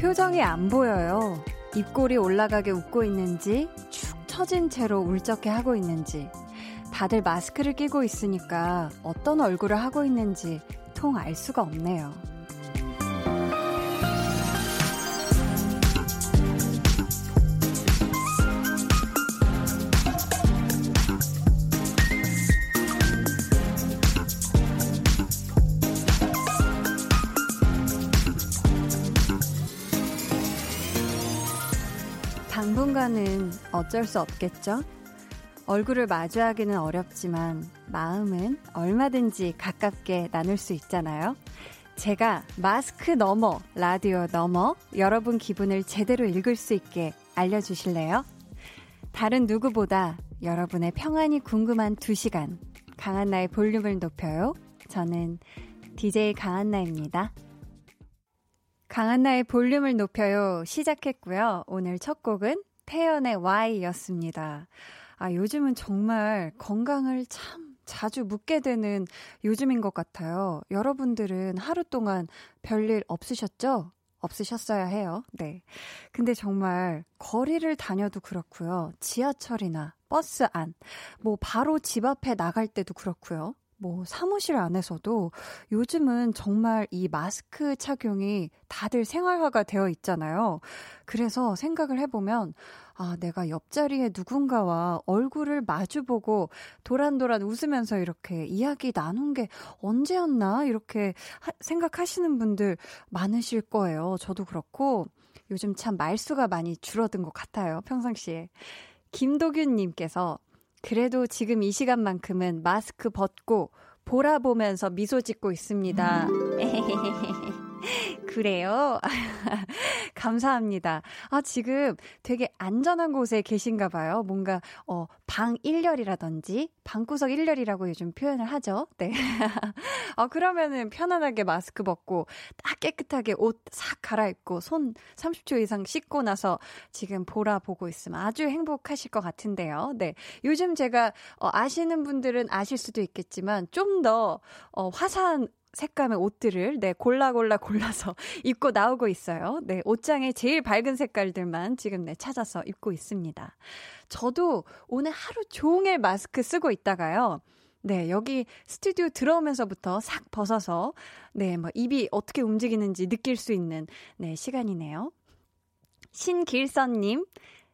표정이 안 보여요. 입꼬리 올라가게 웃고 있는지, 축 처진 채로 울적해 하고 있는지, 다들 마스크를 끼고 있으니까 어떤 얼굴을 하고 있는지 통 알 수가 없네요. 어쩔 수 없겠죠? 얼굴을 마주하기는 어렵지만 마음은 얼마든지 가깝게 나눌 수 있잖아요. 제가 마스크 너머, 라디오 너머 여러분 기분을 제대로 읽을 수 있게 알려주실래요? 다른 누구보다 여러분의 평안이 궁금한 2시간. 강한나의 볼륨을 높여요. 저는 DJ 강한나입니다. 강한나의 볼륨을 높여요. 시작했고요. 오늘 첫 곡은 태연의 Y였습니다. 아, 요즘은 정말 건강을 참 자주 묻게 되는 요즘인 것 같아요. 여러분들은 하루 동안 별일 없으셨죠? 없으셨어야 해요. 네. 근데 정말 거리를 다녀도 그렇고요. 지하철이나 버스 안, 뭐 바로 집 앞에 나갈 때도 그렇고요. 뭐 사무실 안에서도 요즘은 정말 이 마스크 착용이 다들 생활화가 되어 있잖아요. 그래서 생각을 해보면 아, 내가 옆자리에 누군가와 얼굴을 마주보고 도란도란 웃으면서 이렇게 이야기 나눈 게 언제였나? 이렇게 하, 생각하시는 분들 많으실 거예요. 저도 그렇고 요즘 참 말수가 많이 줄어든 것 같아요. 평상시에. 김도균님께서 그래도 지금 이 시간만큼은 마스크 벗고 보라 보면서 미소 짓고 있습니다. 그래요? 감사합니다. 아, 지금 되게 안전한 곳에 계신가 봐요. 뭔가, 어, 방 1열이라든지, 방구석 1열이라고 요즘 표현을 하죠. 네. 아, 그러면은 편안하게 마스크 벗고, 딱 깨끗하게 옷 싹 갈아입고, 손 30초 이상 씻고 나서 지금 보라 보고 있으면 아주 행복하실 것 같은데요. 네. 요즘 제가, 어, 아시는 분들은 아실 수도 있겠지만, 좀 더, 어, 화사한 색감의 옷들을 네 골라 골라 골라서 입고 나오고 있어요. 네 옷장에 제일 밝은 색깔들만 지금 네 찾아서 입고 있습니다. 저도 오늘 하루 종일 마스크 쓰고 있다가요. 네, 여기 스튜디오 들어오면서부터 싹 벗어서, 네, 뭐, 입이 어떻게 움직이는지 느낄 수 있는, 네, 시간이네요. 신길선님,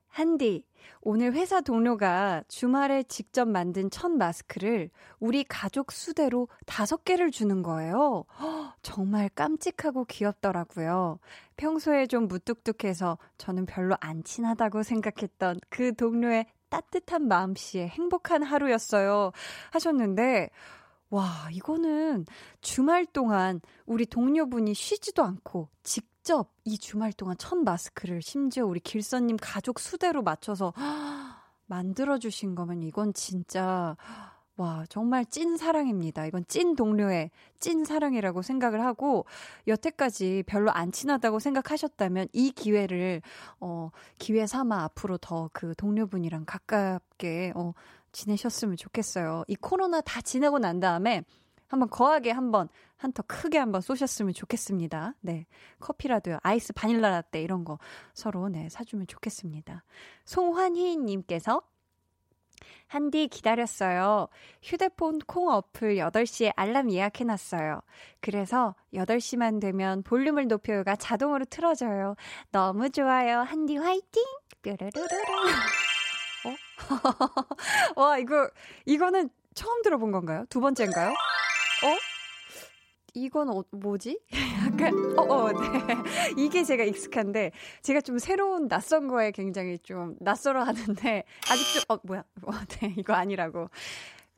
한디, 오늘 회사 동료가 주말에 직접 만든 첫 마스크를 우리 가족 수대로 다섯 개를 주는 거예요. 허, 정말 깜찍하고 귀엽더라고요. 평소에 좀 무뚝뚝해서 저는 별로 안 친하다고 생각했던 그 동료의 따뜻한 마음씨에 행복한 하루였어요. 하셨는데, 와, 이거는 주말 동안 우리 동료분이 쉬지도 않고 직 접 이 주말 동안 첫 마스크를 심지어 우리 길선님 가족 수대로 맞춰서 만들어주신 거면 이건 진짜, 와, 정말 찐 사랑입니다. 이건 찐 동료의 찐 사랑이라고 생각을 하고, 여태까지 별로 안 친하다고 생각하셨다면 이 기회를, 어, 기회 삼아 앞으로 더 그 동료분이랑 가깝게, 어, 지내셨으면 좋겠어요. 이 코로나 다 지나고 난 다음에 한번 거하게 한번 한턱 크게 한번 쏘셨으면 좋겠습니다. 네. 커피라도요. 아이스 바닐라 라떼 이런 거 서로 네, 사주면 좋겠습니다. 송환희 님께서 한디 기다렸어요. 휴대폰 콩 어플 8시에 알람 예약해놨어요. 그래서 8시만 되면 볼륨을 높여요가 자동으로 틀어져요. 너무 좋아요. 한디 화이팅! 뾰르르르르. 어? 와, 이거, 이거는 처음 들어본 건가요? 두 번째인가요? 어? 이건 어, 뭐지? 약간, 어, 어, 네. 이게 제가 익숙한데, 제가 좀 새로운 낯선 거에 굉장히 좀 낯설어 하는데, 아직 좀, 어, 뭐야. 어, 네, 이거 아니라고.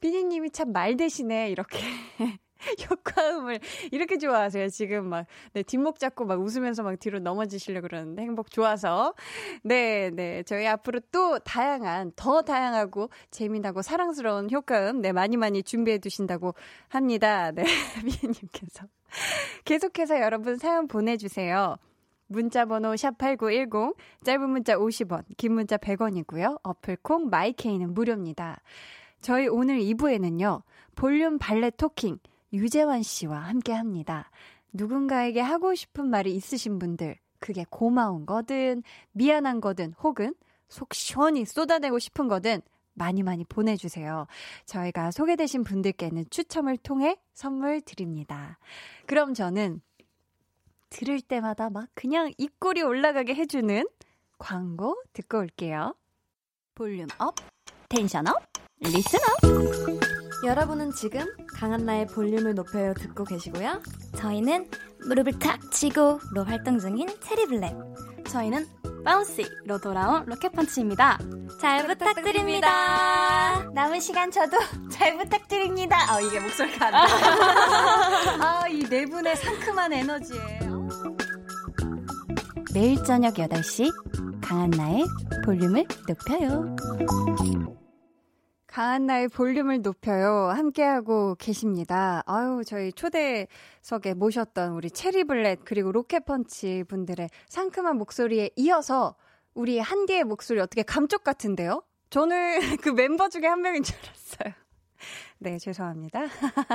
비니 님이 참 말 대신에 이렇게 효과음을 이렇게 좋아하세요. 지금 막, 네, 뒷목 잡고 막 웃으면서 막 뒤로 넘어지시려고 그러는데 행복 좋아서. 네, 네. 저희 앞으로 또 다양한, 더 다양하고 재미나고 사랑스러운 효과음, 네, 많이 많이 준비해 두신다고 합니다. 네, 미애님께서. 계속해서 여러분 사연 보내주세요. 문자번호 샵8910, 짧은 문자 50원, 긴 문자 100원이고요. 어플콩 마이케이는 무료입니다. 저희 오늘 2부에는요, 볼륨 발레 토킹, 유재환 씨와 함께 합니다. 누군가에게 하고 싶은 말이 있으신 분들, 그게 고마운 거든, 미안한 거든, 혹은 속 시원히 쏟아내고 싶은 거든, 많이 많이 보내주세요. 저희가 소개되신 분들께는 추첨을 통해 선물 드립니다. 그럼 저는 들을 때마다 막 그냥 입꼬리 올라가게 해주는 광고 듣고 올게요. Volume up, tension up, listen up. 여러분은 지금 강한나의 볼륨을 높여요 듣고 계시고요. 저희는 무릎을 탁 치고로 활동 중인 체리블렛. 저희는 Bouncy로 돌아온 로켓펀치입니다. 잘 부탁드립니다. 남은 시간 저도 잘 부탁드립니다. 아, 이게 목소리가 안 나. 아, 이 네 분의 상큼한 에너지예요. 매일 저녁 8시 강한나의 볼륨을 높여요. 강한나의 볼륨을 높여요. 함께하고 계십니다. 아유, 저희 초대석에 모셨던 우리 체리블렛 그리고 로켓펀치 분들의 상큼한 목소리에 이어서 우리 한디의 목소리 어떻게 감쪽 같은데요? 저는 그 멤버 중에 한 명인 줄 알았어요. 네, 죄송합니다.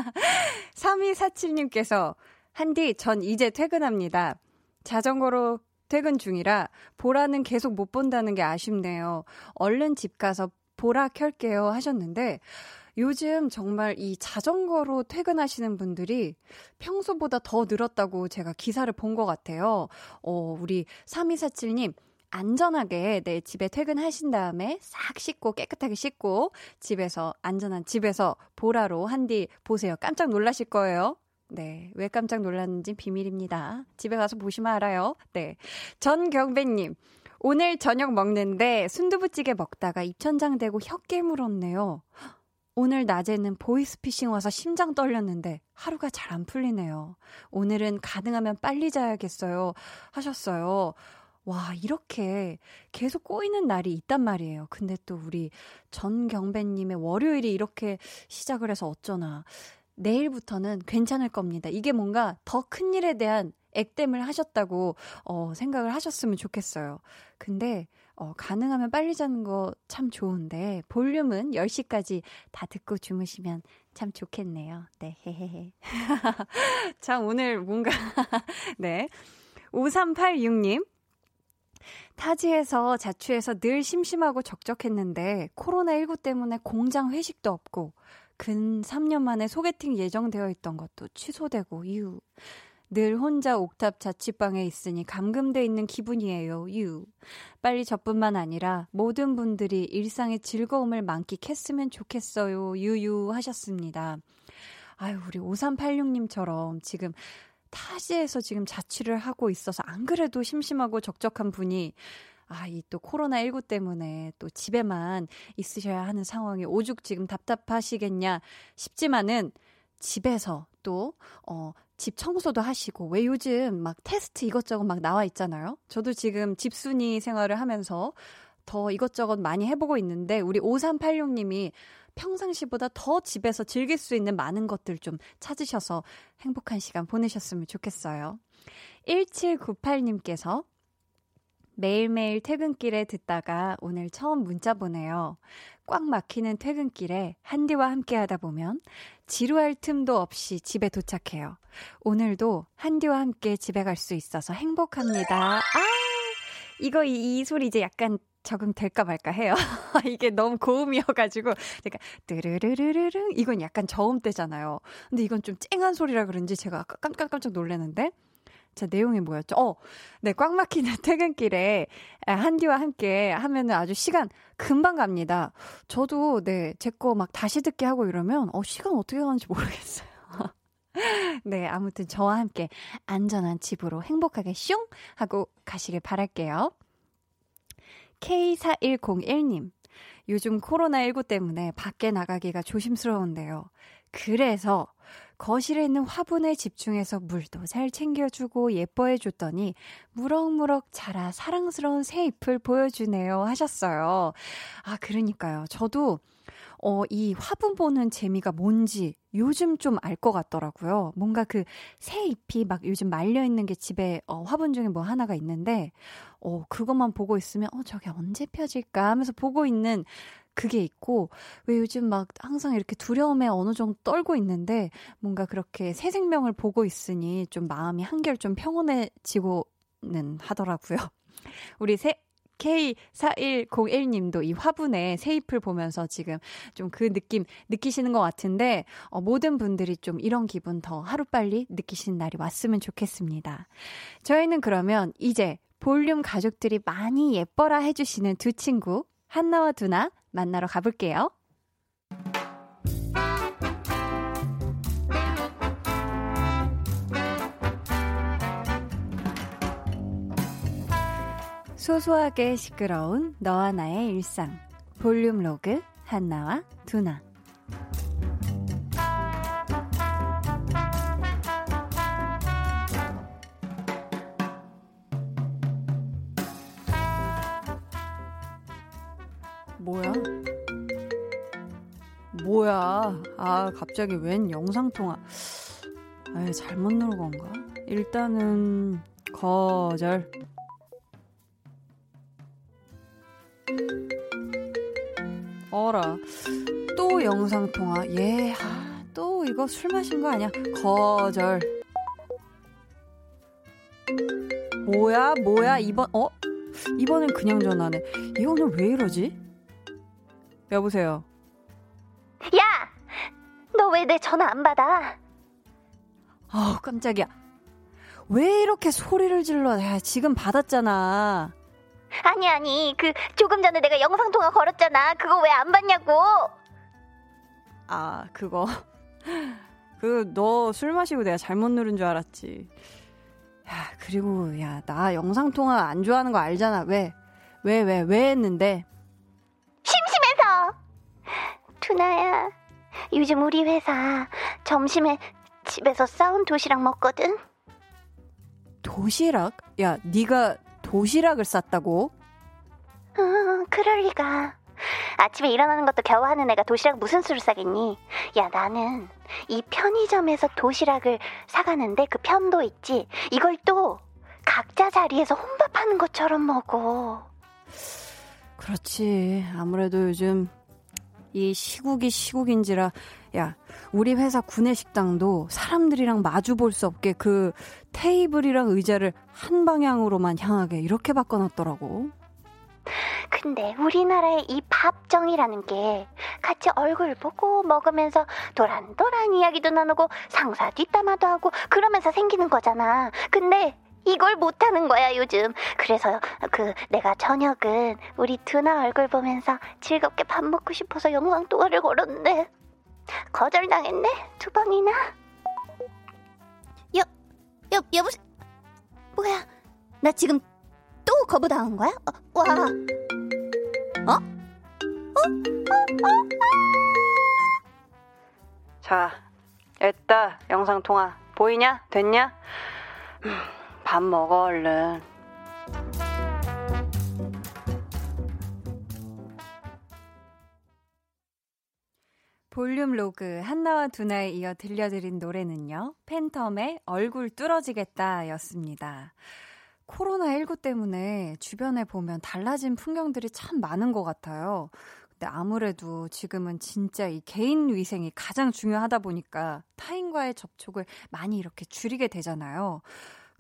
3247님께서 한디, 전 이제 퇴근합니다. 자전거로 퇴근 중이라 보라는 계속 못 본다는 게 아쉽네요. 얼른 집 가서 보라 켤게요 하셨는데 요즘 정말 이 자전거로 퇴근하시는 분들이 평소보다 더 늘었다고 제가 기사를 본 것 같아요. 어, 우리 3247님, 안전하게 내 집에 퇴근하신 다음에 싹 씻고 깨끗하게 씻고 집에서 안전한 집에서 보라로 한디 보세요. 깜짝 놀라실 거예요. 네. 왜 깜짝 놀랐는지 비밀입니다. 집에 가서 보시면 알아요. 네. 전경배님. 오늘 저녁 먹는데 순두부찌개 먹다가 입천장 대고 혀 깨물었네요. 오늘 낮에는 보이스피싱 와서 심장 떨렸는데 하루가 잘 안 풀리네요. 오늘은 가능하면 빨리 자야겠어요. 하셨어요. 와, 이렇게 계속 꼬이는 날이 있단 말이에요. 근데 또 우리 전경배님의 월요일이 이렇게 시작을 해서 어쩌나. 내일부터는 괜찮을 겁니다. 이게 뭔가 더 큰 일에 대한 액땜을 하셨다고 어, 생각을 하셨으면 좋겠어요. 근데 어, 가능하면 빨리 자는 거 참 좋은데 볼륨은 10시까지 다 듣고 주무시면 참 좋겠네요. 네, 헤헤헤. 자, 오늘 뭔가 네. 5386님 타지에서 자취해서 늘 심심하고 적적했는데 코로나19 때문에 공장 회식도 없고 근 3년 만에 소개팅 예정되어 있던 것도 취소되고 이후 늘 혼자 옥탑 자취방에 있으니 감금돼 있는 기분이에요. 유. 빨리 저뿐만 아니라 모든 분들이 일상의 즐거움을 만끽했으면 좋겠어요. 유유 하셨습니다. 아유, 우리 5386님처럼 지금 타지에서 지금 자취를 하고 있어서 안 그래도 심심하고 적적한 분이 아, 이 또 코로나19 때문에 또 집에만 있으셔야 하는 상황이 오죽 지금 답답하시겠냐 싶지만은 집에서 또, 어, 집 청소도 하시고, 왜 요즘 막 테스트 이것저것 막 나와 있잖아요? 저도 지금 집순이 생활을 하면서 더 이것저것 많이 해보고 있는데, 우리 5386님이 평상시보다 더 집에서 즐길 수 있는 많은 것들 좀 찾으셔서 행복한 시간 보내셨으면 좋겠어요. 1798님께서 매일매일 퇴근길에 듣다가 오늘 처음 문자 보내요. 꽉 막히는 퇴근길에 한디와 함께 하다 보면 지루할 틈도 없이 집에 도착해요. 오늘도 한디와 함께 집에 갈 수 있어서 행복합니다. 아! 이거, 이, 이 소리 이제 약간 적응될까 말까 해요. 이게 너무 고음이어가지고, 제가, 뜨르르르르릉, 이건 약간 저음대잖아요. 근데 이건 좀 쨍한 소리라 그런지 제가 깜깜깜짝 놀랐는데, 자, 내용이 뭐였죠? 어, 네, 꽉 막히는 퇴근길에 한디와 함께 하면은 아주 시간 금방 갑니다. 저도, 네, 제 거 막 다시 듣게 하고 이러면, 어, 시간 어떻게 가는지 모르겠어요. 네, 아무튼 저와 함께 안전한 집으로 행복하게 슝! 하고 가시길 바랄게요. K4101님. 요즘 코로나19 때문에 밖에 나가기가 조심스러운데요. 그래서 거실에 있는 화분에 집중해서 물도 잘 챙겨주고 예뻐해 줬더니 무럭무럭 자라 사랑스러운 새 잎을 보여주네요 하셨어요. 아, 그러니까요. 저도 어, 이 화분 보는 재미가 뭔지 요즘 좀 알 것 같더라고요. 뭔가 그 새 잎이 막 요즘 말려 있는 게 집에 어, 화분 중에 뭐 하나가 있는데, 어, 그것만 보고 있으면, 어, 저게 언제 펴질까 하면서 보고 있는 그게 있고, 왜 요즘 막 항상 이렇게 두려움에 어느 정도 떨고 있는데, 뭔가 그렇게 새 생명을 보고 있으니 좀 마음이 한결 좀 평온해지고는 하더라고요. 우리 새, K4101님도 이 화분에 새잎을 보면서 지금 좀 그 느낌 느끼시는 것 같은데, 어, 모든 분들이 좀 이런 기분 더 하루빨리 느끼시는 날이 왔으면 좋겠습니다. 저희는 그러면 이제 볼륨 가족들이 많이 예뻐라 해주시는 두 친구, 한나와 두나 만나러 가볼게요. 소소하게 시끄러운 너와 나의 일상. 볼륨 로그 한나와 두나. 뭐야? 뭐야? 아, 갑자기 웬 영상통화. 아, 잘못 누른 건가? 일단은, 거절. 어라. 또 영상통화. 예, 아, 또 이거 술 마신 거 아니야? 거절. 뭐야, 뭐야, 이번, 어? 이번엔 그냥 전화네. 이거는 왜 이러지? 여보세요. 야! 너 왜 내 전화 안 받아? 아우, 깜짝이야. 왜 이렇게 소리를 질러? 야, 지금 받았잖아. 아니, 아니, 그, 조금 전에 내가 영상통화 걸었잖아. 그거 왜 안 받냐고! 아, 그거. 그, 너 술 마시고 내가 잘못 누른 줄 알았지. 야, 그리고, 야, 나 영상통화 안 좋아하는 거 알잖아. 왜? 왜, 왜, 왜 했는데? 투나야, 요즘 우리 회사 점심에 집에서 싸운 도시락 먹거든? 도시락? 야, 네가 도시락을 쌌다고? 음, 그럴 리가. 아침에 일어나는 것도 겨우 하는 애가 도시락 무슨 수를 싸겠니? 야, 나는 이 편의점에서 도시락을 사가는데 그 편도 있지. 이걸 또 각자 자리에서 혼밥하는 것처럼 먹어. 그렇지. 아무래도 요즘 이 시국이 시국인지라 야 우리 회사 구내식당도 사람들이랑 마주 볼 수 없게 그 테이블이랑 의자를 한 방향으로만 향하게 이렇게 바꿔놨더라고. 근데 우리나라의 이 밥정이라는 게 같이 얼굴 보고 먹으면서 도란도란 이야기도 나누고 상사 뒷담화도 하고 그러면서 생기는 거잖아. 근데 이걸 못하는 거야 요즘. 그래서 그 내가 저녁은 우리 두나 얼굴 보면서 즐겁게 밥 먹고 싶어서 영상 통화를 걸었는데 거절당했네 두 번이나. 여, 여, 여보세 뭐야? 나 지금 또 거부당한 거야? 어, 와. 어? 어? 어? 어? 자, 됐다. 영상 통화 보이냐? 됐냐? 음, 밥 먹어 얼른. 볼륨 로그 한나와 두나에 이어 들려드린 노래는요. 팬텀의 얼굴 뚫어지겠다 였습니다. 코로나19 때문에 주변에 보면 달라진 풍경들이 참 많은 것 같아요. 근데 아무래도 지금은 진짜 이 개인 위생이 가장 중요하다 보니까 타인과의 접촉을 많이 이렇게 줄이게 되잖아요.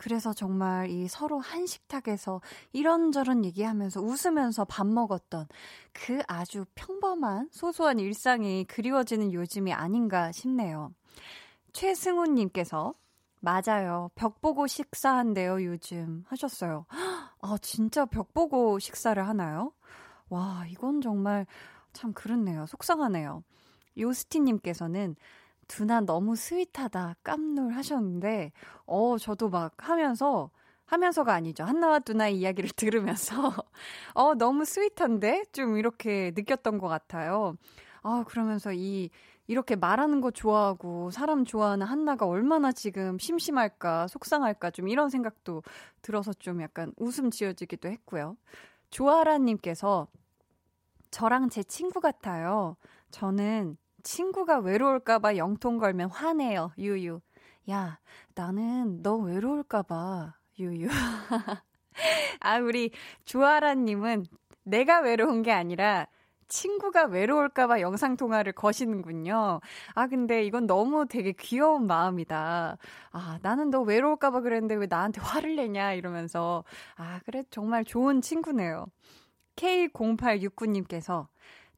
그래서 정말 이 서로 한 식탁에서 이런저런 얘기하면서 웃으면서 밥 먹었던 그 아주 평범한 소소한 일상이 그리워지는 요즘이 아닌가 싶네요. 최승훈님께서 맞아요. 벽 보고 식사한대요, 요즘. 하셨어요. 아, 진짜 벽 보고 식사를 하나요? 와, 이건 정말 참 그렇네요. 속상하네요. 요스티님께서는 두나 너무 sweet하다 깜놀 하셨는데 어 저도 막 하면서 하면서가 아니죠. 한나와 두나 이야기를 들으면서 어 너무 sweet한데 좀 이렇게 느꼈던 것 같아요. 아 그러면서 이 이렇게 말하는 거 좋아하고 사람 좋아하는 한나가 얼마나 지금 심심할까 속상할까 좀 이런 생각도 들어서 좀 약간 웃음 지어지기도 했고요. 조아라님께서 저랑 제 친구 같아요. 저는 친구가 외로울까봐 영통 걸면 화내요. 유유. 야, 나는 너 외로울까봐. 유유. 아, 우리 주아라님은 내가 외로운 게 아니라 친구가 외로울까봐 영상통화를 거시는군요. 아, 근데 이건 너무 되게 귀여운 마음이다. 아, 나는 너 외로울까봐 그랬는데 왜 나한테 화를 내냐, 이러면서. 아, 그래, 정말 좋은 친구네요. K0869님께서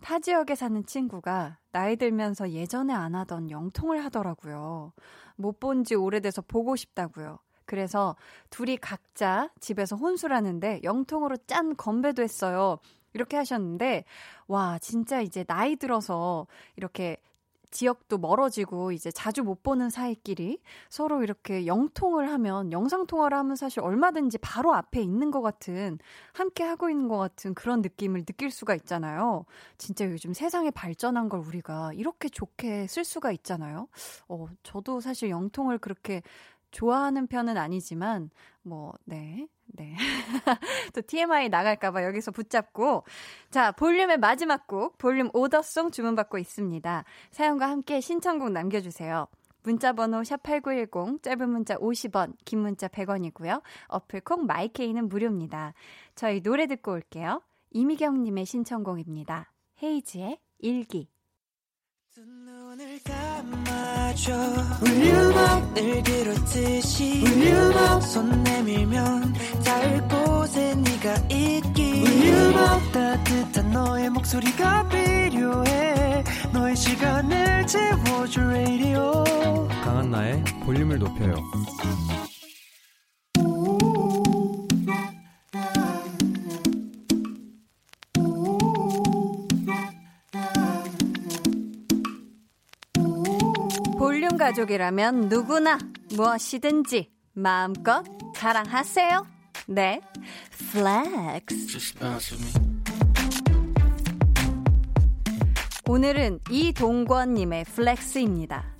타 지역에 사는 친구가 나이 들면서 예전에 안 하던 영통을 하더라고요. 못 본 지 오래돼서 보고 싶다고요. 그래서 둘이 각자 집에서 혼술하는데 영통으로 짠 건배도 했어요. 이렇게 하셨는데, 와, 진짜 이제 나이 들어서 이렇게 지역도 멀어지고 이제 자주 못 보는 사이끼리 서로 이렇게 영통을 하면 영상 통화를 하면 사실 얼마든지 바로 앞에 있는 것 같은 함께 하고 있는 것 같은 그런 느낌을 느낄 수가 있잖아요. 진짜 요즘 세상에 발전한 걸 우리가 이렇게 좋게 쓸 수가 있잖아요. 어, 저도 사실 영통을 그렇게 좋아하는 편은 아니지만, 뭐, 네. 네. 또 TMI 나갈까봐 여기서 붙잡고. 자, 볼륨의 마지막 곡, 볼륨 오더송 주문받고 있습니다. 사연과 함께 신청곡 남겨주세요. 문자번호 샵8910, 짧은 문자 50원, 긴 문자 100원이고요. 어플콩 마이케이는 무료입니다. 저희 노래 듣고 올게요. 이미경님의 신청곡입니다. 헤이지의 일기. 강한나의 볼륨을 높여요 가족이라면 누구나 무엇이든지 마음껏 자랑하세요. 네, 플렉스. 오늘은 이동권님의 flex입니다.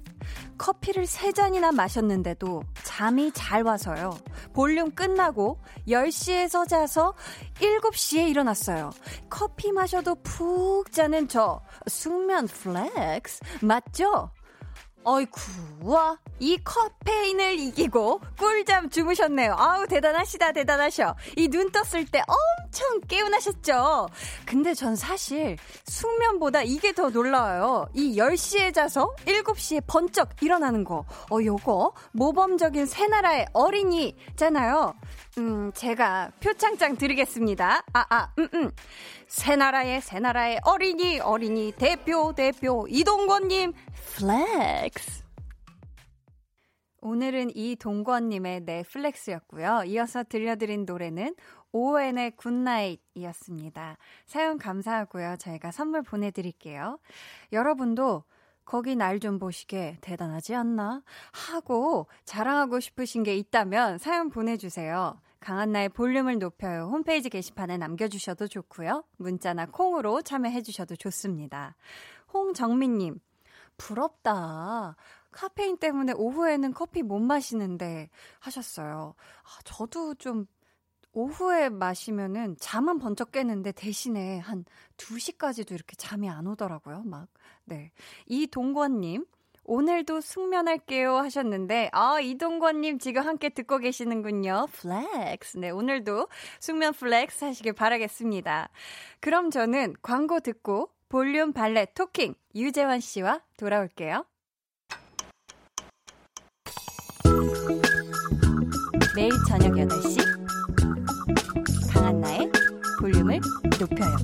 커피를 세 잔이나 마셨는데도 잠이 잘 와서요. 볼륨 끝나고 10시에서 자서 7시에 일어났어요. 커피 마셔도 푹 자는 저 숙면 flex 맞죠? 어이쿠, 와, 이 카페인을 이기고 꿀잠 주무셨네요. 아우, 대단하시다, 대단하셔. 이 눈 떴을 때 엄청 개운하셨죠? 근데 전 사실 숙면보다 이게 더 놀라워요. 이 10시에 자서 7시에 번쩍 일어나는 거. 어, 요거 모범적인 새 나라의 어린이잖아요. 음, 제가 표창장 드리겠습니다. 아, 아, 음, 음. 새나라의 새나라의 어린이 어린이 대표 대표 이동권님 flex. 오늘은 이동권님의 네 flex였고요. 이어서 들려드린 노래는 ON의 굿나잇이었습니다. 사연 감사하고요. 저희가 선물 보내드릴게요. 여러분도 거기 날 좀 보시게 대단하지 않나? 하고 자랑하고 싶으신 게 있다면 사연 보내주세요. 강한나의 볼륨을 높여요. 홈페이지 게시판에 남겨주셔도 좋고요. 문자나 콩으로 참여해주셔도 좋습니다. 홍정민님, 부럽다. 카페인 때문에 오후에는 커피 못 마시는데 하셨어요. 아, 저도 좀 오후에 마시면은 잠은 번쩍 깨는데 대신에 한 2시까지도 이렇게 잠이 안 오더라고요. 막. 네. 이동권 님, 오늘도 숙면할게요 하셨는데, 아, 이동권님 지금 함께 듣고 계시는군요. flex. 네, 오늘도 숙면 flex 하시길 바라겠습니다. 그럼 저는 광고 듣고 볼륨 valet talking 유재환 씨와 돌아올게요. 매일 저녁 8시 강한나의 볼륨을 높여요.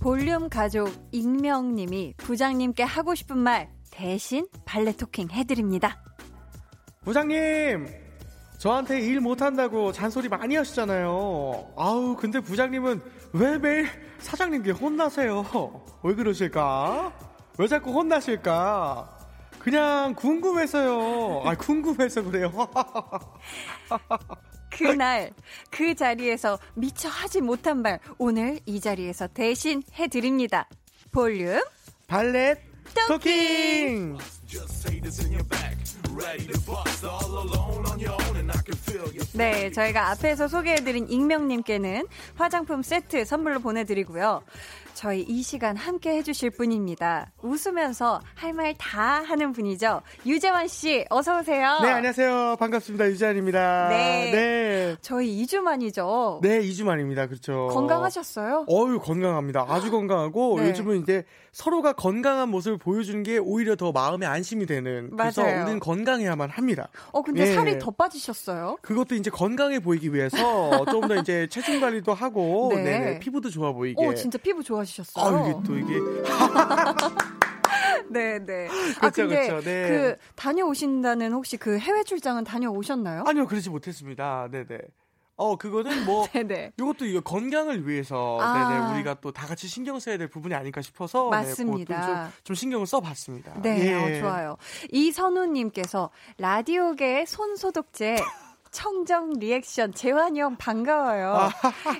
볼륨 가족 익명님이 부장님께 하고 싶은 말 대신 발레 토킹 해드립니다. 부장님, 저한테 일 못한다고 잔소리 많이 하시잖아요. 아우, 근데 부장님은 왜 매일 사장님께 혼나세요? 왜 그러실까? 왜 자꾸 혼나실까? 그냥 궁금해서요. 아, 궁금해서 그래요. 그날 그 자리에서 미처 하지 못한 말 오늘 이 자리에서 대신 해드립니다. 볼륨 발렛 토킹. 네, 저희가 앞에서 소개해드린 익명님께는 화장품 세트 선물로 보내드리고요. 저희 이 시간 함께 해주실 분입니다. 웃으면서 할 말 다 하는 분이죠. 유재환 씨, 어서 오세요. 네, 안녕하세요. 반갑습니다. 유재환입니다. 네. 네. 저희 2주 만이죠. 네, 2주 만입니다. 그렇죠. 건강하셨어요? 어유 건강합니다. 아주 건강하고 네. 요즘은 이제 서로가 건강한 모습을 보여주는 게 오히려 더 마음에 안 심이 되는. 그래서 맞아요. 우리는 건강해야만 합니다. 어, 근데 예. 살이 더 빠지셨어요? 그것도 이제 건강해 보이기 위해서 좀 더 이제 체중 관리도 하고 네. 네네, 피부도 좋아 보이게. 오, 진짜 피부 좋아지셨어요. 아, 이게 또 이게 네, 네. 아, 그쵸, 근데 그쵸, 네. 그 다녀오신다는 혹시 그 해외 출장은 다녀오셨나요? 아니요 그러지 못했습니다. 네 네. 어 그거는 뭐 네, 네. 이것도 이거 건강을 위해서 아. 네네 우리가 또 다 같이 신경 써야 될 부분이 아닐까 싶어서 맞습니다. 네, 좀, 좀 신경을 써봤습니다. 네, 예. 어, 좋아요. 이선우님께서 라디오계 손소독제 청정 리액션 재환이 형 반가워요. 아.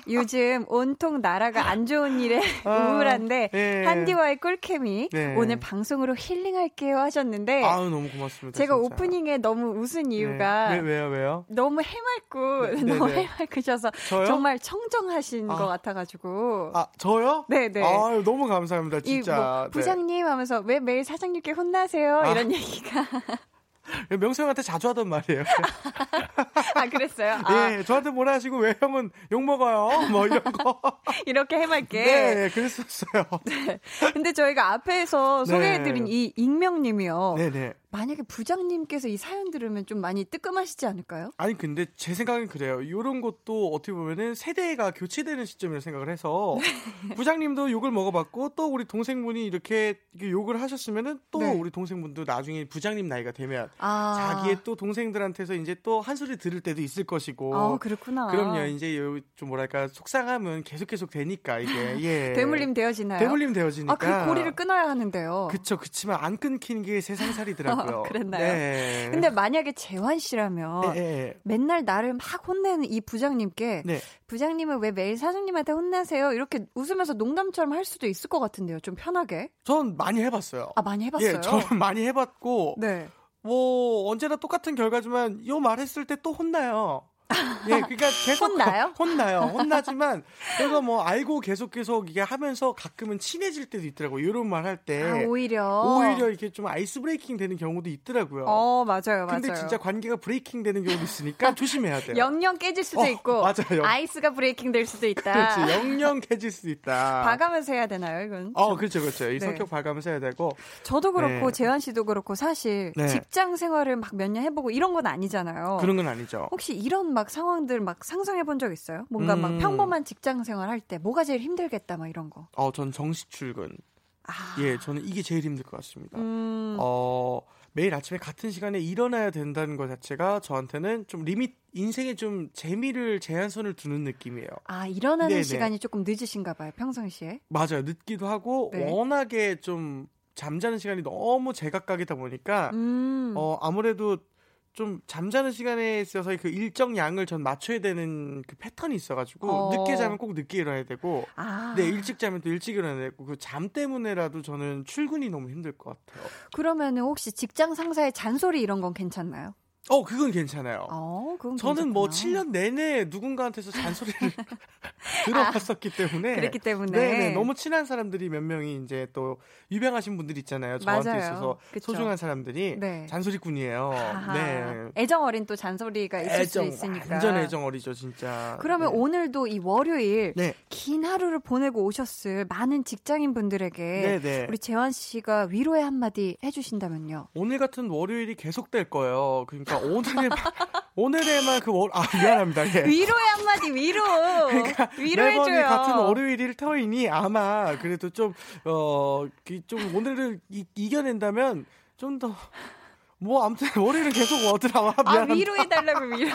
요즘 온통 나라가 안 좋은 일에 아, 우울한데 예. 한디와의 꿀케미 네. 오늘 방송으로 힐링할게요 하셨는데 아유 너무 고맙습니다. 제가 진짜. 오프닝에 너무 웃은 네. 이유가 왜, 왜요 왜요? 너무 해맑고 네, 너무 네. 해맑으셔서 저요? 정말 청정하신 아. 것 같아가지고 아 저요? 네네. 아유 너무 감사합니다 이 진짜. 뭐 부장님 하면서 왜 매일 사장님께 혼나세요 아. 이런 얘기가 네. 명수 형한테 자주 하던 말이에요. 아 그랬어요. 아, 예, 저한테 뭐라 하시고 왜 형은 욕 먹어요? 뭐 이런 거. 이렇게 해맑게. 네, 그랬었어요. 근데 저희가 앞에서 네. 소개해드린 이 익명님이요. 네, 네. 만약에 부장님께서 이 사연 들으면 좀 많이 뜨끔하시지 않을까요? 아니 근데 제 생각엔 그래요. 이런 것도 어떻게 보면은 세대가 교체되는 시점이라고 생각을 해서 네. 부장님도 욕을 먹어봤고 또 우리 동생분이 이렇게 욕을 하셨으면은 또 네. 우리 동생분도 나중에 부장님 나이가 되면 아, 자기의 또 동생들한테서 이제 또 한 소리 들을 때도 있을 것이고. 아, 그렇구나. 그럼요. 이제 요- 좀 뭐랄까 속상함은 계속 계속 되니까 이게 예. 대물림 되어지나요? 대물림 되어지니까. 아, 그 고리를 끊어야 하는데요. 그쵸, 그치만 안 끊기는 게 세상살이더라고요. 그랬나요? 네. 근데 만약에 재환 씨라면 예, 예. 맨날 나를 막 혼내는 이 부장님께 네. 부장님은 왜 매일 사장님한테 혼나세요? 이렇게 웃으면서 농담처럼 할 수도 있을 것 같은데요. 좀 편하게. 전 많이 해봤어요. 아, 많이 해봤어요? 예, 저는 많이 해봤고, 네. 뭐, 언제나 똑같은 결과지만, 요 말했을 때 또 혼나요. 예, 그러니까 계속 혼나요? 혼나요. 혼나지만 그래서 뭐 알고 계속 계속 이게 하면서 가끔은 친해질 때도 있더라고 요. 이런 말 할 때 아, 오히려. 오히려 이렇게 좀 아이스 브레이킹 되는 경우도 있더라고요. 어, 맞아요, 맞아요. 근데 진짜 관계가 breaking 되는 경우도 있으니까 조심해야 돼요. 영영 깨질 수도 어, 있고 맞아요. ice가 breaking 될 수도 있다. 그렇지. 영영 깨질 수도 있다. 봐가면서 해야 되나요, 이건? 어, 그렇죠, 그렇죠. 이 네. 성격 봐가면서 해야 되고. 저도 그렇고 네. 재환 씨도 그렇고 사실 네. 직장 생활을 막 몇 년 해 보고 이런 건 아니잖아요. 그런 건 아니죠. 혹시 이런 막 상황들 막 상상해 본 적 있어요? 뭔가 막 음. 평범한 직장 생활 할 때 뭐가 제일 힘들겠다 막 이런 거. 어, 전 정시 출근. 아. 예, 저는 이게 제일 힘들 것 같습니다. 음. 어, 매일 아침에 같은 시간에 일어나야 된다는 것 자체가 저한테는 좀 리밋, 인생에 좀 재미를 제한선을 두는 느낌이에요. 아, 일어나는 네네. 시간이 조금 늦으신가 봐요, 평상시에. 맞아요. 늦기도 하고, 네. 워낙에 좀 잠자는 시간이 너무 제각각이다 보니까, 음. 어, 아무래도 좀 잠자는 시간에 있어서 그 일정 양을 전 맞춰야 되는 그 패턴이 있어가지고, 어. 늦게 자면 꼭 늦게 일어나야 되고, 아. 네, 일찍 자면 또 일찍 일어나야 되고, 그 잠 때문에라도 저는 출근이 너무 힘들 것 같아요. 그러면은 혹시 직장 상사의 잔소리 이런 건 괜찮나요? 어, 그건 괜찮아요. 어, 그건 저는 뭐 괜찮구나. 7년 내내 누군가한테서 잔소리를 들어봤었기 때문에 그랬기 때문에. 네네, 너무 친한 사람들이 몇 명이 이제 또 유명하신 분들 있잖아요. 저한테 맞아요. 있어서 그쵸. 소중한 사람들이 네. 잔소리꾼이에요. 아하. 네. 애정 어린 또 잔소리가 있을 애정 수 있으니까. 완전 애정 어리죠, 진짜. 그러면 네. 오늘도 이 월요일 네. 긴 하루를 보내고 오셨을 많은 직장인 분들에게. 우리 재환 씨가 위로의 한마디 해주신다면요. 오늘 같은 월요일이 계속될 거예요. 그러니까 오늘에만 그 월, 아 미안합니다. 예. 위로의 한마디 위로. 그러니까 위로해줘요. 매번이 같은 월요일일 터이니 아마 그래도 좀 어, 그좀 오늘을 이, 이겨낸다면 좀 더 뭐 아무튼 월요일은 계속 오더라. 아 미안합니다. 위로해달라고 위로.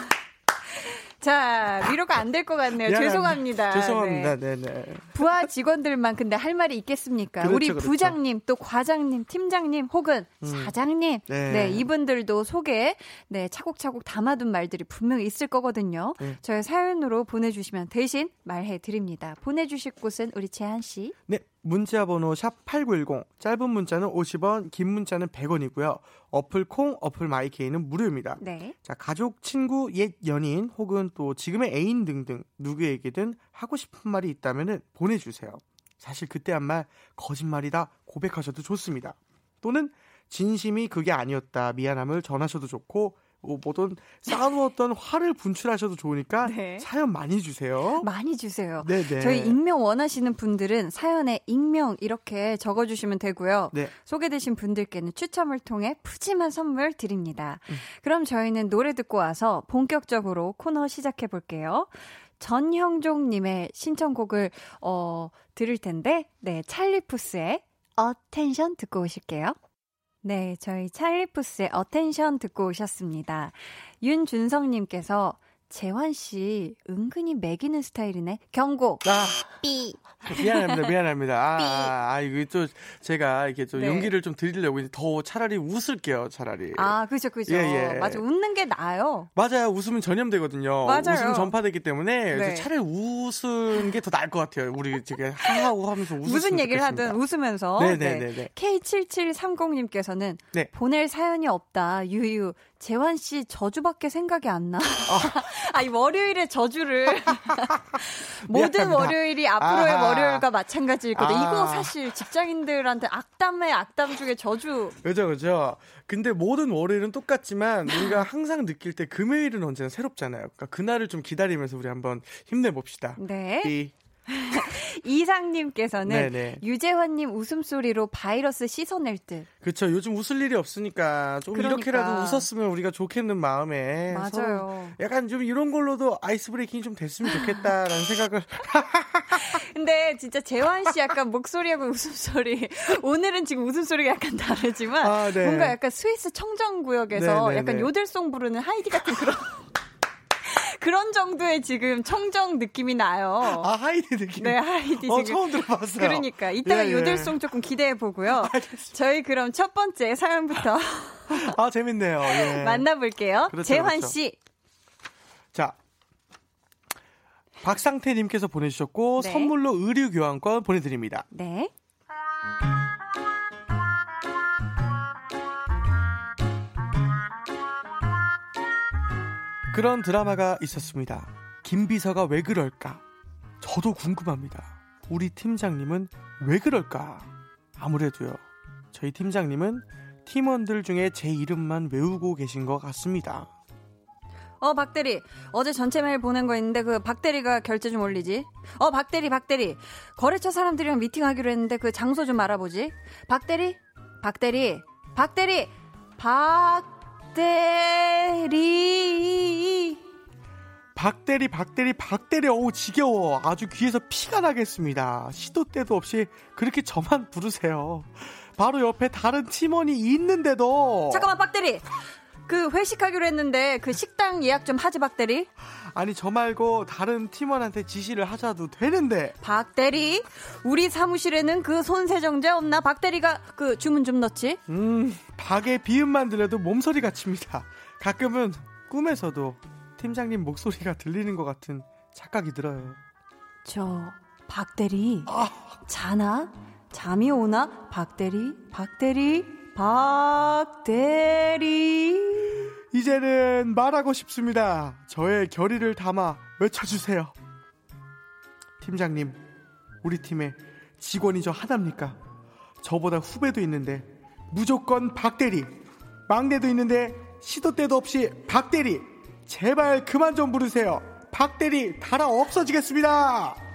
자 위로가 안 될 것 같네요. 미안합니다. 죄송합니다. 죄송합니다. 네. 네, 네. 부하 직원들만 근데 할 말이 있겠습니까? 그렇죠, 우리 그렇죠. 부장님, 또 과장님, 팀장님, 혹은 음. 사장님, 네. 네. 이분들도 속에 네 차곡차곡 담아둔 말들이 분명히 있을 거거든요. 네. 저희 사연으로 보내주시면 대신 말해 드립니다. 보내주실 곳은 우리 재한 씨. 네, 문자 번호 샵 8910 짧은 문자는 50원 긴 문자는 100원이고요. 어플 콩 어플 마이케이는 무료입니다. 네. 자, 가족, 친구, 옛 연인 혹은 또 지금의 애인 등등 누구에게든 하고 싶은 말이 있다면 보내주세요. 사실 그때 한 말 거짓말이다 고백하셔도 좋습니다. 또는 진심이 그게 아니었다 미안함을 전하셔도 좋고 뭐 뭐든 쌓아놓았던 화를 분출하셔도 좋으니까 네. 사연 많이 주세요. 많이 주세요. 네네. 저희 익명 원하시는 분들은 사연에 익명 이렇게 적어주시면 되고요. 네. 소개되신 분들께는 추첨을 통해 푸짐한 선물 드립니다. 그럼 저희는 노래 듣고 와서 본격적으로 코너 시작해 볼게요. 전형종님의 신청곡을 어, 들을 텐데, 네 찰리푸스의 Attention 듣고 오실게요. 네, 저희 찰리푸스의 Attention 듣고 오셨습니다. 윤준성님께서 재환 씨 은근히 멕이는 스타일이네. 경고. 아, 삐. 미안합니다, 미안합니다. 아, 아, 아, 이거 또 제가 이렇게 좀 네. 용기를 좀 드리려고 이제 더 차라리 웃을게요, 차라리. 아, 그죠, 그죠. 예, 예. 맞아, 웃는 게 나아요. 맞아요. 웃으면 전염되거든요. 맞아요. 웃음 전파되기 때문에 네. 차라리 웃은 게 더 나을 것 같아요. 우리 지금 하하고 하면서 웃으면 무슨 얘기를 좋겠습니다. 하든 웃으면서. 네네네 네. K7730님께서는 네. 보낼 사연이 없다. 유유. 재환 씨 저주밖에 생각이 안 나. 아, 이 월요일에 저주를. 모든. 월요일이 앞으로의 아하. 월요일과 마찬가지일 거다. 아. 이거 사실 직장인들한테 악담의 악담 중에 저주. 그죠, 그죠. 근데 모든 월요일은 똑같지만 우리가 항상 느낄 때 금요일은 언제나 새롭잖아요. 그러니까 그날을 좀 기다리면서 우리 한번 힘내 봅시다. 네. 이, 이상님께서는 네네. 유재환님 웃음소리로 바이러스 씻어낼 듯. 그쵸. 요즘 웃을 일이 없으니까 좀 그러니까. 이렇게라도 웃었으면 우리가 좋겠는 마음에 맞아요. 약간 좀 이런 걸로도 아이스 브레이킹이 좀 됐으면 좋겠다라는 생각을 근데 진짜 재환 씨 약간 목소리하고 웃음소리 오늘은 지금 웃음소리가 약간 다르지만 아, 네. 뭔가 약간 스위스 청정 구역에서 네, 네, 약간 네. 요들송 부르는 하이디 같은 그런 그런 정도의 지금 청정 느낌이 나요. 아 하이디 느낌. 네, 하이디 어, 지금. 처음 들어봤어요. 그러니까 이따가 예, 예. 요들송 조금 기대해 보고요. 저희 그럼 첫 번째 사연부터 아 재밌네요. 예. 만나볼게요. 그렇죠, 재환 그렇죠. 씨. 자. 박상태님께서 보내주셨고 네. 선물로 의류 교환권 보내드립니다. 네. 그런 드라마가 있었습니다. 김비서가 왜 그럴까? 저도 궁금합니다. 우리 팀장님은 왜 그럴까? 아무래도요. 저희 팀장님은 팀원들 중에 제 이름만 외우고 계신 것 같습니다. 어, 박대리. 어제 전체 메일 보낸 거 있는데 그 박대리가 결제 좀 올리지. 어, 박대리, 박대리. 거래처 사람들이랑 미팅하기로 했는데 그 장소 좀 알아보지. 박대리? 박대리. 박대리. 박 대리. 박대리 박대리 박대리. 어우 지겨워. 아주 귀에서 피가 나겠습니다. 시도 때도 없이 그렇게 저만 부르세요. 바로 옆에 다른 팀원이 있는데도. 잠깐만, 박대리. 그 회식하기로 했는데 그 식당 예약 좀 하지, 박 대리. 아니 저 말고 다른 팀원한테 지시를 하자도 되는데 박 대리. 우리 사무실에는 그 손세정제 없나? 박 대리가 그 주문 좀 넣지. 음 박의 비음만 들려도 몸소리 갇힙니다 가끔은 꿈에서도 팀장님 목소리가 들리는 것 같은 착각이 들어요 저 박 대리 자나? 잠이 오나? 박 대리 박 대리 박대리 이제는 말하고 싶습니다. 저의 결의를 담아 외쳐주세요. 팀장님, 우리 팀에 직원이 저 하나입니까? 저보다 후배도 있는데 무조건 박대리, 막내도 있는데 시도 때도 없이 박대리, 제발 그만 좀 부르세요. 박대리 달아 없어지겠습니다.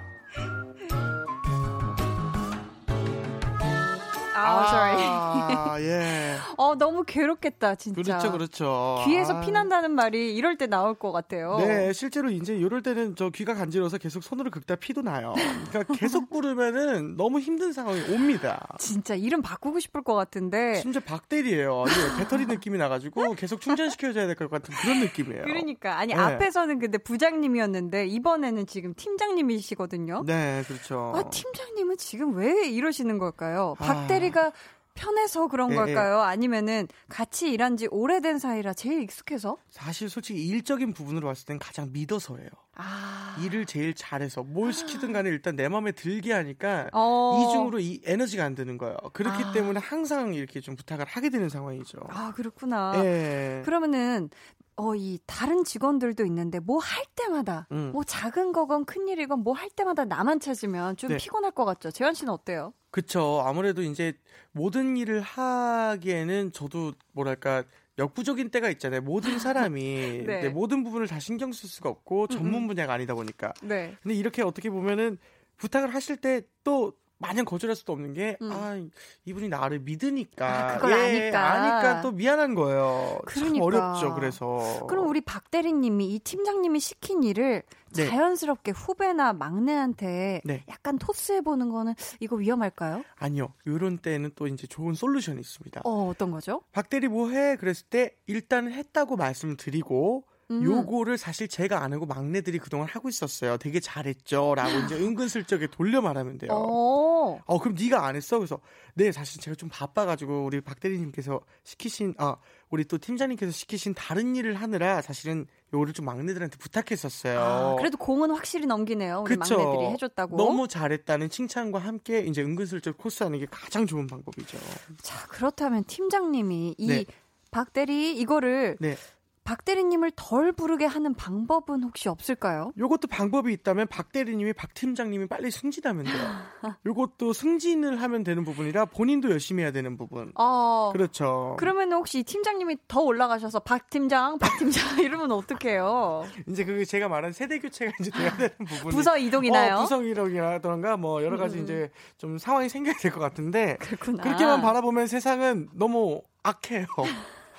아, sorry. 아, 예. 어 너무 괴롭겠다 진짜. 그렇죠, 그렇죠. 귀에서 아. 피난다는 말이 이럴 때 나올 것 같아요. 네, 실제로 이제 이럴 때는 저 귀가 간지러워서 계속 손으로 긁다 피도 나요. 그러니까 계속 부르면은 너무 힘든 상황이 옵니다. 진짜 이름 바꾸고 싶을 것 같은데. 심지어 박대리예요. 배터리 느낌이 나가지고 계속 충전시켜줘야 될 것 같은 그런 느낌이에요. 그러니까 아니 네. 앞에서는 근데 부장님이었는데 이번에는 지금 팀장님이시거든요. 네, 그렇죠. 아 팀장님은 지금 왜 이러시는 걸까요? 아. 박대리 가 편해서 그런 예, 걸까요? 아니면은 같이 일한 지 오래된 사이라 제일 익숙해서? 사실 솔직히 일적인 부분으로 봤을 땐 가장 믿어서예요. 아. 일을 제일 잘해서 뭘 시키든 간에 일단 내 마음에 들게 하니까 어. 이중으로 이 에너지가 안 드는 거예요. 그렇기 아. 때문에 항상 이렇게 좀 부탁을 하게 되는 상황이죠. 아, 그렇구나. 예. 그러면은 어, 이 다른 직원들도 있는데 뭐 할 때마다 음. 뭐 작은 거건 큰 일이건 뭐 할 때마다 나만 찾으면 좀 네. 피곤할 것 같죠. 재환 씨는 어때요? 그쵸. 아무래도 이제 모든 일을 하기에는 저도 뭐랄까 역부족인 때가 있잖아요. 모든 사람이 네. 네, 모든 부분을 다 신경 쓸 수가 없고 전문 분야가 아니다 보니까. 네. 근데 이렇게 어떻게 보면은 부탁을 하실 때 또 마냥 거절할 수도 없는 게, 음. 아, 이분이 나를 믿으니까. 아, 그걸 아니까. 아니까 또 미안한 거예요. 참 그러니까. 어렵죠, 그래서. 그럼 우리 박 대리님이 이 팀장님이 시킨 일을 네. 자연스럽게 후배나 막내한테 네. 약간 토스해 보는 거는 이거 위험할까요? 아니요. 요런 때는 또 이제 좋은 솔루션이 있습니다. 어, 어떤 거죠? 박 대리 뭐 해? 그랬을 때 일단 했다고 말씀을 드리고 음. 요거를 사실 제가 안 하고 막내들이 그동안 하고 있었어요. 되게 잘했죠. 라고 이제 은근슬쩍에 돌려 말하면 돼요. 어. 어. 그럼 네가 안 했어? 그래서 네, 사실 제가 좀 바빠가지고 우리 박 대리님께서 시키신 아 우리 또 팀장님께서 시키신 다른 일을 하느라 사실은 요거를 좀 막내들한테 부탁했었어요. 아, 그래도 공은 확실히 넘기네요. 우리 그쵸. 막내들이 해줬다고. 너무 잘했다는 칭찬과 함께 이제 은근슬쩍 코스하는 게 가장 좋은 방법이죠. 자, 그렇다면 팀장님이 이 네. 박대리 이거를 네. 박대리님을 덜 부르게 하는 방법은 혹시 없을까요? 요것도 방법이 있다면 박 대리님이 박 팀장님이 빨리 승진하면 돼요. 요것도 승진을 하면 되는 부분이라 본인도 열심히 해야 되는 부분. 어. 그렇죠. 그러면 혹시 이 팀장님이 더 올라가셔서 박 팀장, 박 팀장 이러면 어떡해요? 이제 그게 제가 말한 세대 교체가 이제 돼야 되는 부분. 부서 이동이나요? 어, 부서 이동이라던가 뭐 여러 가지 음. 이제 좀 상황이 생겨야 될 것 같은데 그렇구나. 그렇게만 바라보면 세상은 너무 악해요.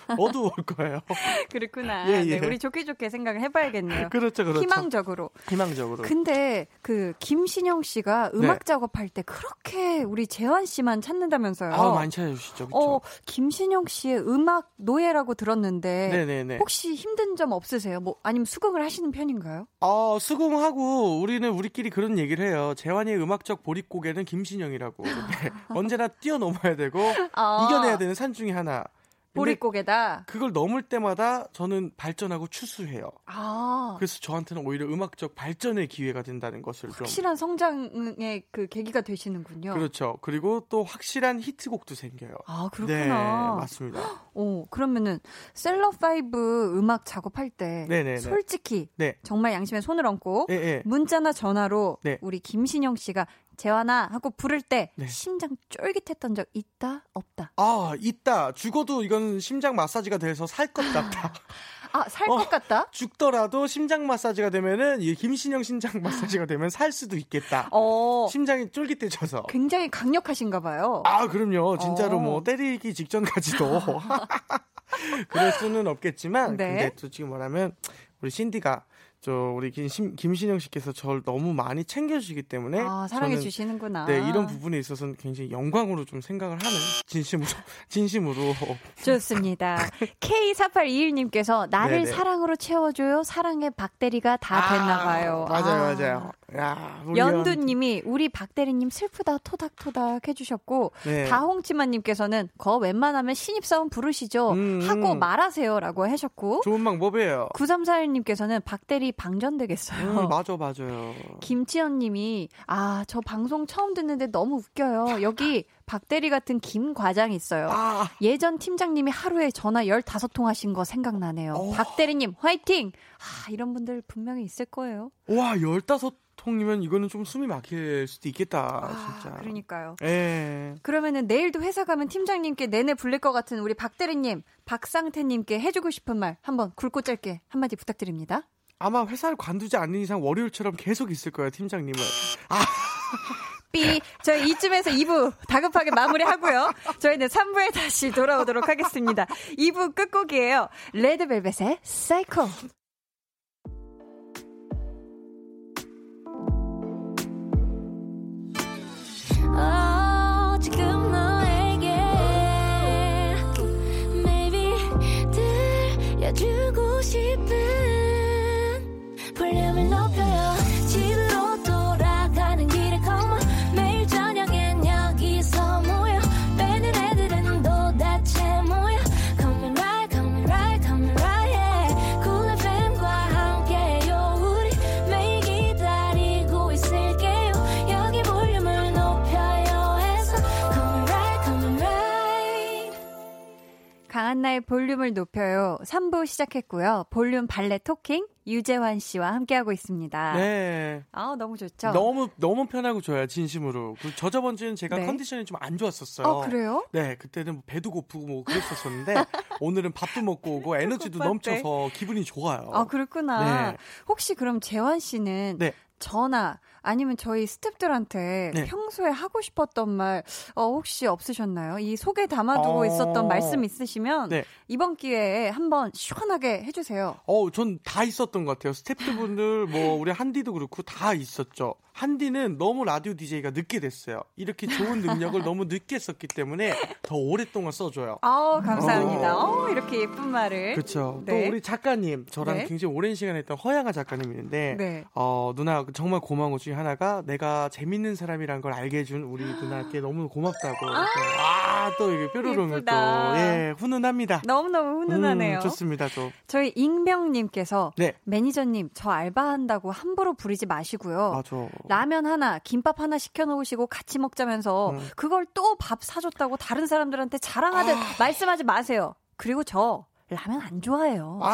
어두울 거예요. 그렇구나. 예, 예. 네, 우리 좋게 좋게 생각을 해봐야겠네요. 그렇죠, 그렇죠. 희망적으로. 희망적으로. 근데 그 김신영 씨가 음악 네. 작업할 때 그렇게 우리 재환 씨만 찾는다면서요? 아 많이 찾아주시죠. 그렇죠. 어, 김신영 씨의 음악 노예라고 들었는데 네네네. 혹시 힘든 점 없으세요? 뭐 아니면 수긍을 하시는 편인가요? 어, 수긍하고 우리는 우리끼리 그런 얘기를 해요. 재환이의 음악적 보릿고개는 김신영이라고. 네. 언제나 뛰어넘어야 되고 아, 이겨내야 되는 산 중에 하나. 보릿고개다. 그걸 넘을 때마다 저는 발전하고 추수해요. 아, 그래서 저한테는 오히려 음악적 발전의 기회가 된다는 것을 좀 확실한 성장의 그 계기가 되시는군요. 그렇죠. 그리고 또 확실한 히트곡도 생겨요. 아, 네, 그렇구나. 맞습니다. 오, 그러면은 셀럽 파이브 음악 작업할 때 네네네. 솔직히 네. 정말 양심에 손을 얹고 예, 예. 문자나 전화로 네. 우리 김신영 씨가 재환아 하고 부를 때 네. 심장 쫄깃했던 적 있다 없다. 아, 있다. 죽어도 이건 심장 마사지가 돼서 살 것 같다. 아 살것 어. 같다. 죽더라도 심장 마사지가 되면은 이 김신영 심장 마사지가 되면 살 수도 있겠다. 어 심장이 쫄깃해져서. 굉장히 강력하신가 봐요. 아, 그럼요. 진짜로 어. 뭐 때리기 직전까지도. 그럴 수는 없겠지만 네. 근데 또 지금 뭐냐면 우리 신디가 저 우리 김, 김신영 씨께서 저를 너무 많이 챙겨주시기 때문에 아 사랑해 저는 주시는구나. 네 이런 부분에 있어서는 굉장히 영광으로 좀 생각을 하는 진심으로 진심으로 좋습니다. K4821님께서 나를 네네. 사랑으로 채워줘요. 사랑의 박대리가 다 됐나 봐요. 아, 맞아요 아. 맞아요 야, 연두님이 우리 박대리님 슬프다 토닥토닥 해주셨고 네. 다홍치마님께서는 거 웬만하면 신입사원 부르시죠 음, 하고 음. 말하세요라고 하셨고 좋은 방법이에요 9341님께서는 박대리 방전되겠어요. 음, 맞아 맞아요 김치현님이 아 저 방송 처음 듣는데 너무 웃겨요. 여기 박대리 같은 김 과장 있어요. 아 예전 팀장님이 하루에 전화 15통 하신 거 생각나네요. 어. 박대리님 화이팅! 아 이런 분들 분명히 있을 거예요. 와, 15 통이면 이거는 좀 숨이 막힐 수도 있겠다, 아, 진짜. 그러니까요. 예. 그러면은 내일도 회사 가면 팀장님께 내내 불릴 것 같은 우리 박대리님, 박상태님께 해주고 싶은 말 한번 굵고 짧게 한마디 부탁드립니다. 아마 회사를 관두지 않는 이상 월요일처럼 계속 있을 거예요, 팀장님은. 삐. 저희 이쯤에서 2부 다급하게 마무리하고요. 저희는 3부에 다시 돌아오도록 하겠습니다. 2부 끝곡이에요. 레드벨벳의 사이코. 들려주고 싶은 한나의 볼륨을 높여요. 3부 시작했고요. 볼륨 발레 토킹 유재환 씨와 함께하고 있습니다. 네. 아, 너무 좋죠? 너무, 너무 편하고 좋아요, 진심으로. 그저 저번 주엔 제가 네. 컨디션이 좀 안 좋았었어요. 어, 그래요? 네, 그때는 뭐 배도 고프고 뭐 그랬었었는데, 오늘은 밥도 먹고 오고 에너지도. 넘쳐서 기분이 좋아요. 아, 그렇구나. 네. 혹시 그럼 재환 씨는 네. 전화 아니면 저희 스탭들한테 네. 평소에 하고 싶었던 말 어, 혹시 없으셨나요? 이 속에 담아두고 어. 있었던 말씀 있으시면 네. 이번 기회에 한번 시원하게 해주세요. 어, 전 다 있었던 것 같아요. 스태프분들, 뭐, 우리 한디도 그렇고 다 있었죠. 한디는 너무 라디오 DJ가 늦게 됐어요. 이렇게 좋은 능력을 너무 늦게 썼기 때문에 더 오랫동안 써줘요. 아 감사합니다. 어. 어, 이렇게 예쁜 말을. 그렇죠. 네. 또 우리 작가님, 저랑 네. 굉장히 오랜 시간 했던 허양아 작가님인데, 네. 어, 누나 정말 고마운 것 중에 하나가 내가 재밌는 사람이란 걸 알게 해준 우리 누나께 너무 고맙다고. 아, 또 이게 뾰로롱을 또, 예쁘다. 예, 훈훈합니다. 너무너무 훈훈하네요. 음, 좋습니다, 또. 저희 익명님께서 네. 매니저님 저 알바한다고 함부로 부리지 마시고요. 맞아. 라면 하나, 김밥 하나 시켜놓으시고 같이 먹자면서 음. 그걸 또 밥 사줬다고 다른 사람들한테 자랑하듯 말씀하지 마세요. 그리고 저 라면 안 좋아해요. 아,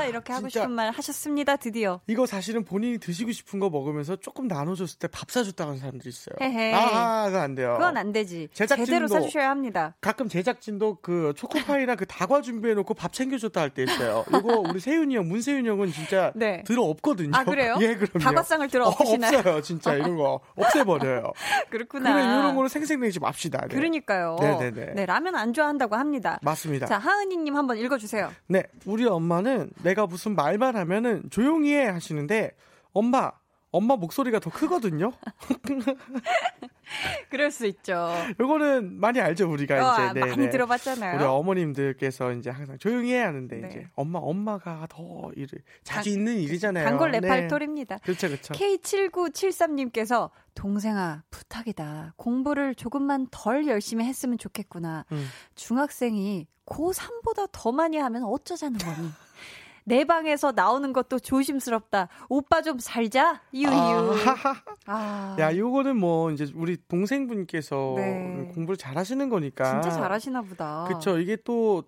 아, 이렇게 하고. 싶은 말 하셨습니다. 드디어. 이거 사실은 본인이 드시고 싶은 거 먹으면서 조금 나눠줬을 때 밥 사줬다고 하는 사람들이 있어요. 헤헤. 아, 그거 안 돼요. 그건 안 되지. 제작진도- 제대로 사주셔야 합니다. 가끔 제작진도 그 초코파이나 그 다과 준비해놓고 밥 챙겨줬다 할 때 있어요. 이거 우리 세윤이 형, 문세윤 형은 진짜 네. 들어 없거든요. 아, 그래요? 예, 그럼요. 다과상을 들어 어, 없으시나요? 없어요, 진짜 이런 거 없애버려요. 그렇구나. 그래 이런 거는 생생내지 맙시다. 네. 그러니까요. 네네네. 네, 라면 안 좋아한다고 합니다. 맞습니다. 자, 하은이님 한번 읽어주세요. 네, 우리 엄마는 내가 무슨 말만 하면은 조용히 해 하시는데 엄마, 엄마 목소리가 더 크거든요. 그럴 수 있죠. 요거는 많이 알죠 우리가 어, 이제 아, 네, 많이 네. 들어봤잖아요. 우리 어머님들께서 이제 항상 조용히 해 하는데 네. 이제 엄마 엄마가 더 일을 자주 단- 있는 일이잖아요. 단골 네. 레팔토리입니다. 그렇죠, 그렇죠. K7973님께서 동생아 부탁이다. 공부를 조금만 덜 열심히 했으면 좋겠구나. 음. 중학생이 고3보다 더 많이 하면 어쩌자는 거니? 내 방에서 나오는 것도 조심스럽다. 오빠 좀 살자. 유유. 아, 야, 요거는 뭐 이제 우리 동생분께서 네. 공부를 잘하시는 거니까. 진짜 잘하시나 보다. 그렇죠. 이게 또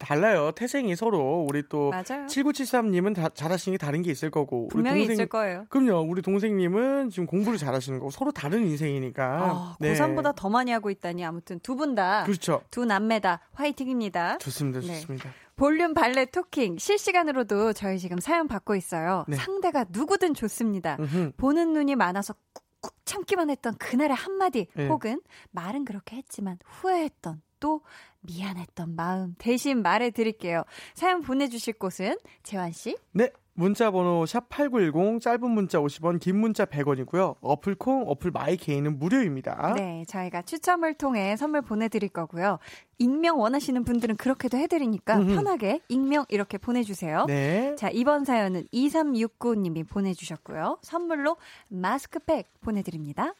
달라요. 태생이 서로 우리 또 맞아요. 7973님은 다, 잘하시는 게 다른 게 있을 거고 우리 분명히 동생 있을 거예요. 그럼요. 우리 동생님은 지금 공부를 잘하시는 거고 서로 다른 인생이니까. 아, 고3보다 더 많이 하고 있다니 아무튼 두 분다두 그렇죠. 남매다 화이팅입니다. 좋습니다. 네. 좋습니다. 볼륨 발레 토킹 실시간으로도 저희 지금 사연 받고 있어요. 네. 상대가 누구든 좋습니다. 음흠. 보는 눈이 많아서 꾹꾹 참기만 했던 그날의 한마디 네. 혹은 말은 그렇게 했지만 후회했던 또 미안했던 마음 대신 말해 드릴게요. 사연 보내주실 곳은 재환 씨, 네. 문자 번호 샵8910 짧은 문자 50원 긴 문자 100원이고요. 어플 콩 어플 마이케이는 무료입니다. 네, 저희가 추첨을 통해 선물 보내 드릴 거고요. 익명 원하시는 분들은 그렇게도 해 드리니까 음흠. 편하게 익명 이렇게 보내 주세요. 네. 자, 이번 사연은 2369 님이 보내 주셨고요. 선물로 마스크팩 보내 드립니다.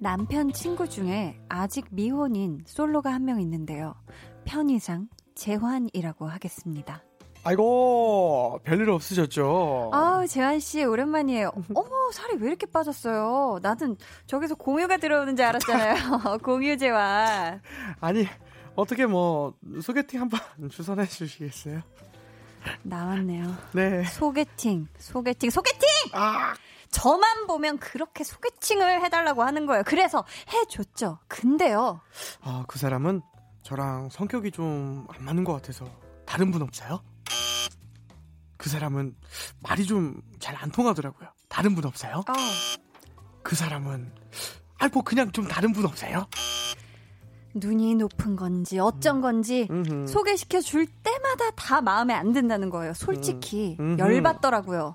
남편 친구 중에 아직 미혼인 솔로가 한 명 있는데요. 편의상 재환이라고 하겠습니다. 아이고 별일 없으셨죠? 아우, 재환 씨, 오랜만이에요. 어머, 살이 왜 이렇게 빠졌어요? 나는 저기서 공유가 들어오는 줄 알았잖아요. 공유 재환. 아니 어떻게 뭐 소개팅 한번 주선해 주시겠어요? 나왔네요. 네. 소개팅, 소개팅, 소개팅! 아 저만 보면 그렇게 소개팅을 해달라고 하는 거예요. 그래서 해줬죠. 근데요. 아, 그 사람은 저랑 성격이 좀 안 맞는 것 같아서 다른 분 없어요? 그 사람은 말이 좀 잘 안 통하더라고요. 다른 분 없어요? 아, 그 사람은 아니 뭐 그냥 좀 다른 분 없어요? 눈이 높은 건지 어쩐 건지 음흠. 소개시켜 줄 때마다 다 마음에 안 든다는 거예요. 솔직히 음. 열받더라고요.